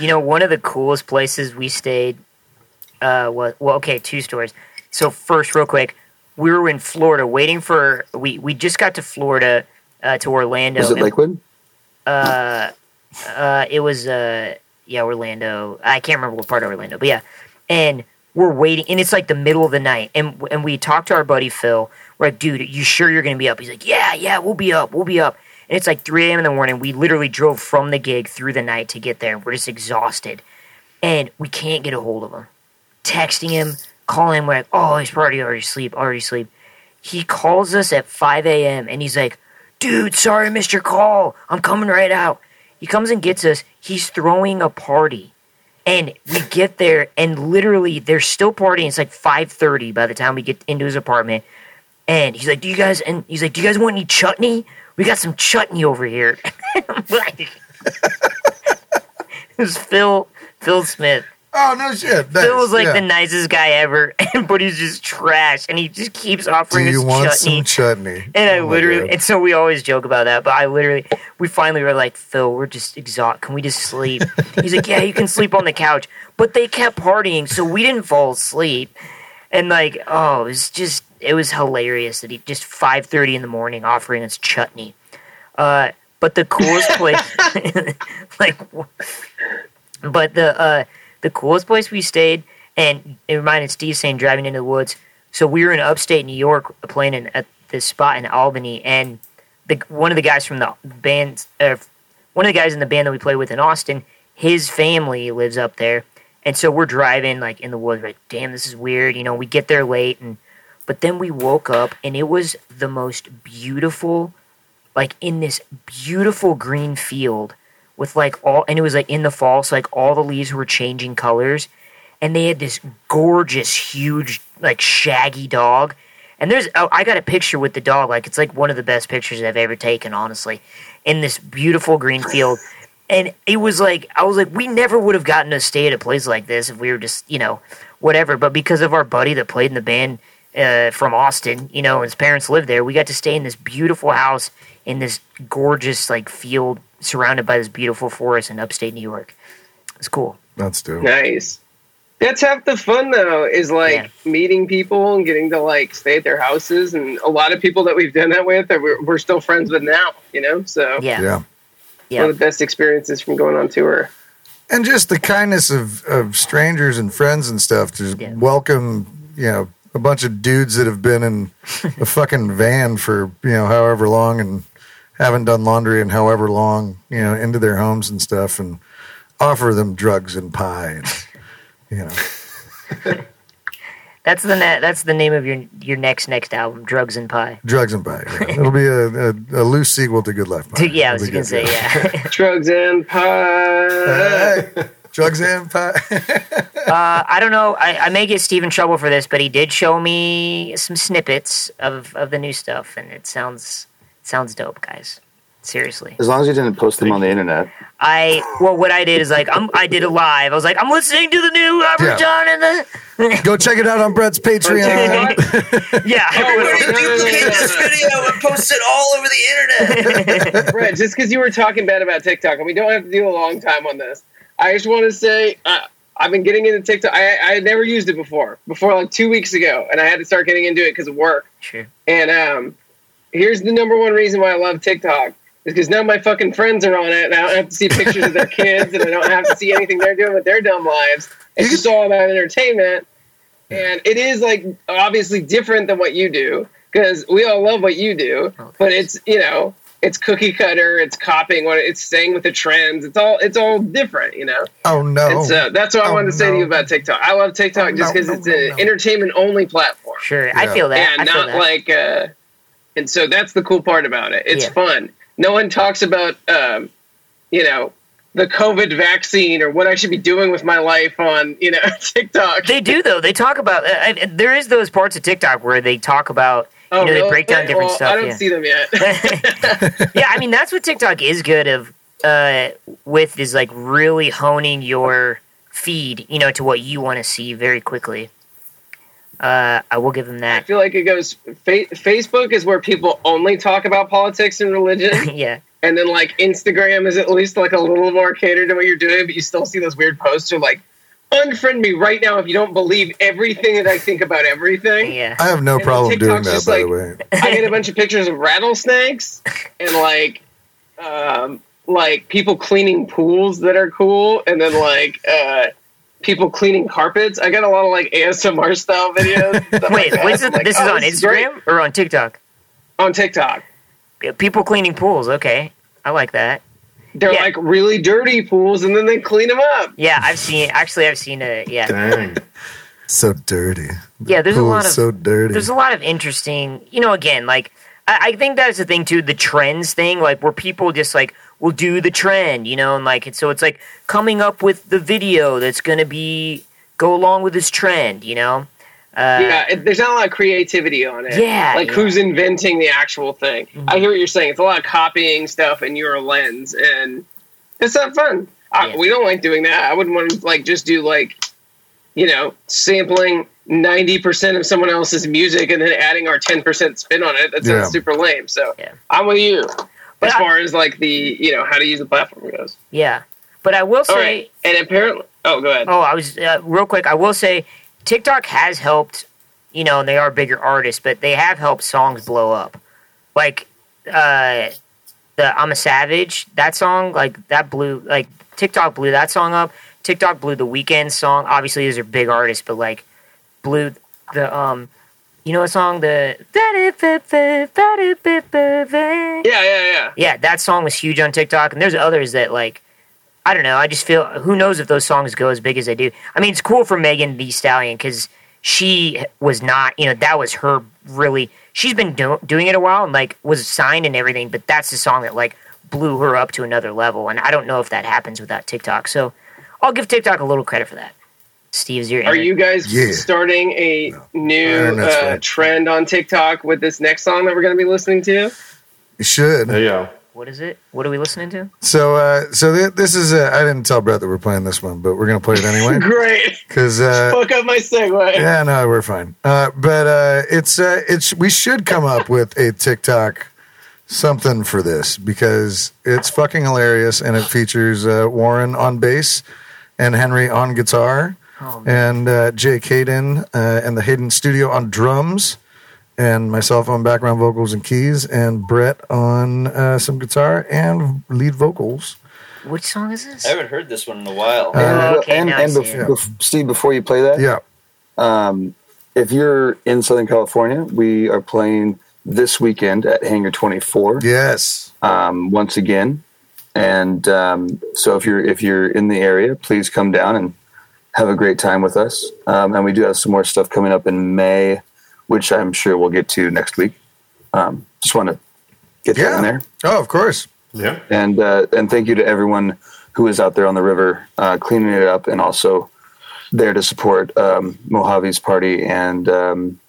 You know, one of the coolest places we stayed uh, was well, okay, two stories. So first, real quick, we were in Florida waiting for we we just got to Florida uh, to Orlando. Was it Lakewood? uh, uh, it was uh, yeah, Orlando. I can't remember what part of Orlando, but yeah, and we're waiting, and it's like the middle of the night, and and we talked to our buddy Phil. We're like, dude, you sure you're gonna be up? He's like, yeah, yeah, we'll be up, we'll be up. And it's like 3 a.m. in the morning. We literally drove from the gig through the night to get there. We're just exhausted, and we can't get a hold of him. Texting him, calling like, oh, he's probably already asleep, already asleep. He calls us at 5 a.m. and he's like, dude, sorry I missed your call. I'm coming right out. He comes and gets us. He's throwing a party. And we get there and literally they're still partying. It's like 5:30 by the time we get into his apartment. And he's like, "Do you guys?" And he's like, "Do you guys want any chutney? We got some chutney over here." I'm like, it was Phil Phil Smith. Oh no shit! Nice. Phil was like Yeah. the nicest guy ever, but he's just trash, and he just keeps Do offering you us want chutney. some chutney? And I Oh, literally, and so we always joke about that, but I literally, we finally were like, Phil, we're just exhausted. Can we just sleep? He's like, yeah, you can sleep on the couch. But they kept partying, so we didn't fall asleep. And like, oh, it was just, it was hilarious that he just 5.30 in the morning offering us chutney. Uh, but the coolest place, like, but the, uh, the coolest place we stayed, and it reminded Steve saying driving into the woods. So we were in upstate New York playing in, at this spot in Albany, and the one of the guys from the band, uh, one of the guys in the band that we play with in Austin, his family lives up there, and so we're driving like in the woods. Like, damn, this is weird. You know, we get there late, and but then we woke up, and it was the most beautiful, like in this beautiful green field with like all, and it was like in the fall, so like all the leaves were changing colors, and they had this gorgeous, huge, like shaggy dog. And there's, oh, I got a picture with the dog. Like it's like one of the best pictures I've ever taken, honestly, in this beautiful green field. And it was like I was like, we never would have gotten to stay at a place like this if we were just, you know, whatever. But because of our buddy that played in the band uh, from Austin, you know, his parents lived there, we got to stay in this beautiful house in this gorgeous like field surrounded by this beautiful forest in upstate New York. It's cool. That's dope. nice. That's half the fun though, is like Yeah. meeting people and getting to like stay at their houses, and a lot of people that we've done that with that we're, we're still friends with now. You know, so Yeah. Yeah. Yeah. one of the best experiences from going on tour. and just the kindness of, of strangers and friends and stuff to just Yeah. welcome you know a bunch of dudes that have been in a fucking van for you know however long and haven't done laundry in however long you know into their homes and stuff and offer them drugs and pie and, you know That's the ne- that's the name of your your next next album, Drugs and Pie. Drugs and Pie. yeah. It'll be a, a, a loose sequel to Good Life. Pie. yeah, I was It'll gonna say good, yeah. Drugs and pie. Hey, drugs and pie. uh, I don't know. I, I may get Steve in trouble for this, but he did show me some snippets of, of the new stuff, and it sounds it sounds dope, guys. Seriously, As long as you didn't post them on the internet. I well, what I did is like I'm I did a live. I was like I'm listening to the new Robert Yeah. John and the Go check it out on Brett's Patreon. yeah. We're gonna no, no, duplicate this video and post it all over the internet. Brett, just because you were talking bad about TikTok, and we don't have to do a long time on this, I just want to say uh, I've been getting into TikTok. I, I had never used it before, before like two weeks ago, and I had to start getting into it because of work. Sure. And um, here's the number one reason why I love TikTok is because now my fucking friends are on it, and I don't have to see pictures of their kids, and I don't have to see anything they're doing with their dumb lives. It's just all about entertainment, and it is like obviously different than what you do because we all love what you do, but it's you know it's cookie cutter, it's copying what it's saying with the trends. It's all it's all different, you know. Oh no! It's uh, that's what I Oh, wanted to say to you about TikTok. I love TikTok Oh, just because no, it's no, an no. entertainment only platform Sure. I feel that. and I feel not that. like uh and so that's the cool part about it it's Yeah. fun no one talks about um you know the covid vaccine or what i should be doing with my life on you know tiktok They do though. They talk about. Uh, there is those parts of TikTok where they talk about. oh, you know, they break down different Well, stuff, i don't yeah. see them yet yeah, I mean that's what TikTok is good of. Uh, with is like really honing your feed, you know, to what you want to see very quickly. Uh, I will give them that. i feel like it goes fa- facebook is where people only talk about politics and religion yeah, and then like instagram is at least like a little more catered to what you're doing but you still see those weird posts of like unfriend me right now if you don't believe everything that i think about everything yeah. I have no And problem doing that. just By the way, I get a bunch of pictures of rattlesnakes and like um like people cleaning pools that are cool and then like uh people cleaning carpets. I got a lot of like ASMR style videos. Wait, like that. this? Like, this is oh, on great. Instagram or on TikTok? On TikTok. People cleaning pools. Okay, I like that. They're Yeah. like really dirty pools and then they clean them up. Yeah, I've seen. Actually, I've seen a. Yeah, Dang. so dirty. yeah. There's a lot of so dirty. there's a lot of interesting you know again like I, I think that's the thing too the trends thing like where people just like will do the trend you know and like it's so it's like coming up with the video that's gonna be go along with this trend you know uh, yeah, it, there's not a lot of creativity on it. Yeah, like yeah. who's inventing the actual thing? Mhm. I hear what you're saying. It's a lot of copying stuff in your lens, and it's not fun. I, Yeah. We don't like doing that. I wouldn't want to like just do like, you know, sampling ninety percent of someone else's music and then adding our ten percent spin on it. That sounds Yeah. super lame. So Yeah. I'm with you But as I- far as like the you know how to use the platform goes. yeah but i will say right, and apparently, oh, go ahead. Oh, I was uh, real quick. I will say TikTok has helped. You know, and they are bigger artists, but they have helped songs blow up. Like uh, the "I'm a Savage" that song, like that blew. Like TikTok blew that song up. TikTok blew the Weeknd song. Obviously, these are big artists, but like blew the um. You know a song? The Yeah, yeah, yeah. yeah, that song was huge on TikTok, and there's others that like I don't know. I just feel who knows if those songs go as big as they do. I mean, it's cool for Megan Thee Stallion because she was not, you know, that was her really. She's been do- doing it a while and like was signed and everything, but that's the song that like blew her up to another level. And I don't know if that happens without TikTok. So I'll give TikTok a little credit for that. Steve's your Are you guys Yeah. starting a new uh, trend on TikTok with this next song that we're going to be listening to? you should. There you go. What is it? What are we listening to? So, uh, so th- this is. Uh, I didn't tell Brett that we're playing this one, but we're gonna play it anyway Great. because. Uh, Fuck up my segue. yeah, no, we're fine. Uh, but uh, it's uh, it's we should come up with a TikTok something for this because it's fucking hilarious and it features uh, Warren on bass and Henry on guitar man. And uh, Jake Hayden uh, and the Hayden Studio on drums and myself on background vocals and keys and Brett on uh, some guitar and lead vocals. Which song is this? I haven't heard this one in a while. Uh, Oh, okay, and and see bef- bef- Steve, before you play that, Yeah, um, if you're in Southern California, we are playing this weekend at Hangar 24 yes, um, once again. And um, so if you're if you're in the area, please come down and have a great time with us. Um, and we do have some more stuff coming up in May, which I'm sure we'll get to next week. Um, just want to get that in there. Oh, of course. Yeah. And uh, and thank you to everyone who is out there on the river uh, cleaning it up and also there to support um, Mojave's party and um,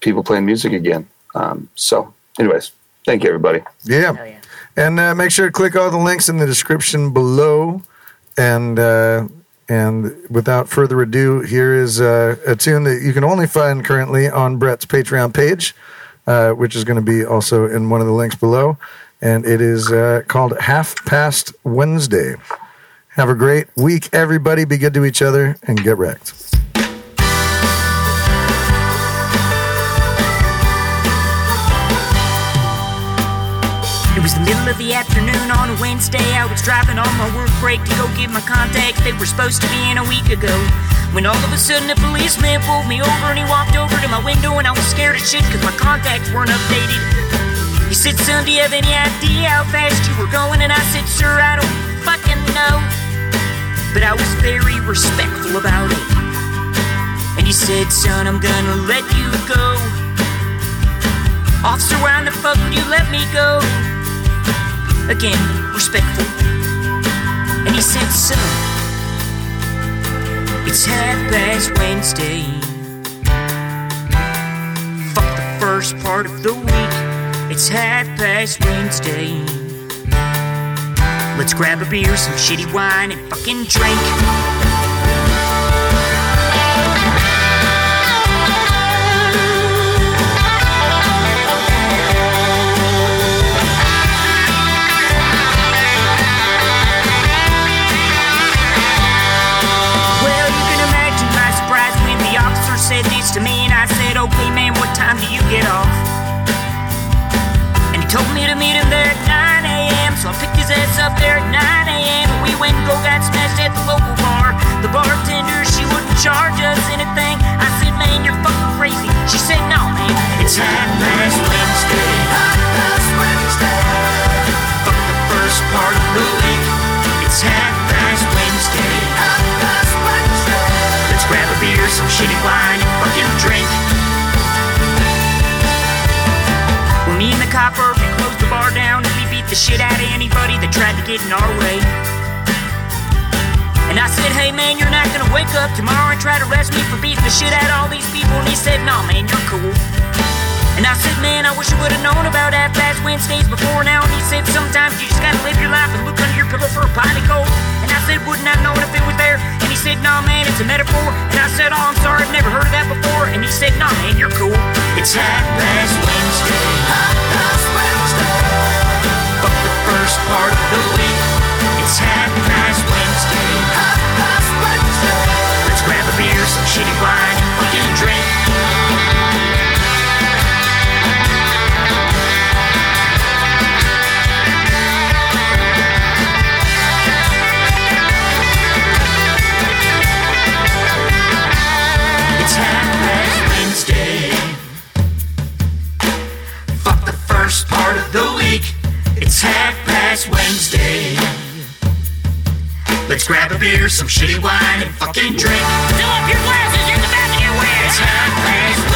people playing music again. Um, so, anyways, thank you, everybody. Yeah. Yeah. And uh, make sure to click all the links in the description below. And uh, and without further ado, here is uh, a tune that you can only find currently on Brett's Patreon page, uh, which is going to be also in one of the links below. And it is uh, called Half Past Wednesday. Have a great week, everybody. Be good to each other and get wrecked. Afternoon on a Wednesday. I was driving on my work break to go get my contacts They were supposed to be in a week ago. When all of a sudden a policeman pulled me over and he walked over to my window and I was scared as shit because my contacts weren't updated. He said, son, do you have any idea how fast you were going? And I said, sir, I don't fucking know. But I was very respectful about it. And he said, son, I'm gonna let you go. Officer, why in the fuck would you let me go? Again, respectful. And he said, son, it's half past Wednesday. Fuck the first part of the week. It's half past Wednesday. Let's grab a beer, some shitty wine, and fucking drink. Get off? And he told me to meet him there at 9 a.m., so I picked his ass up there at 9 a.m., we went and go got smashed at the local bar. The bartender, she wouldn't charge us anything. I said, Man, you're fucking crazy. She said, No, man, it's half past Wednesday. Half past Wednesday. Fuck the first part of the week. It's half past Wednesday. Half past Wednesday. Let's grab a beer, some shitty wine, the shit out of anybody that tried to get in our way. And I said, hey man, you're not gonna wake up tomorrow and try to arrest me for beating the shit out of all these people. And he said, nah man, you're cool. And I said, man, I wish I would have known about half past Wednesdays before now. And he said, sometimes you just gotta live your life and look under your pillow for a pint of gold. And I said, wouldn't I known if it was there? And he said, no man, it's a metaphor. And I said, oh, I'm sorry, I've never heard of that before. And he said, nah, man, you're cool. It's half Wednesday. Half past Wednesday. First part of the week. It's half past Wednesday. Half past Wednesday. Let's grab a beer, some shitty wine, and fucking drink. Past Wednesday. Let's grab a beer, some shitty wine, and fucking drink. Fill up your glasses, you're about to get wet. It's past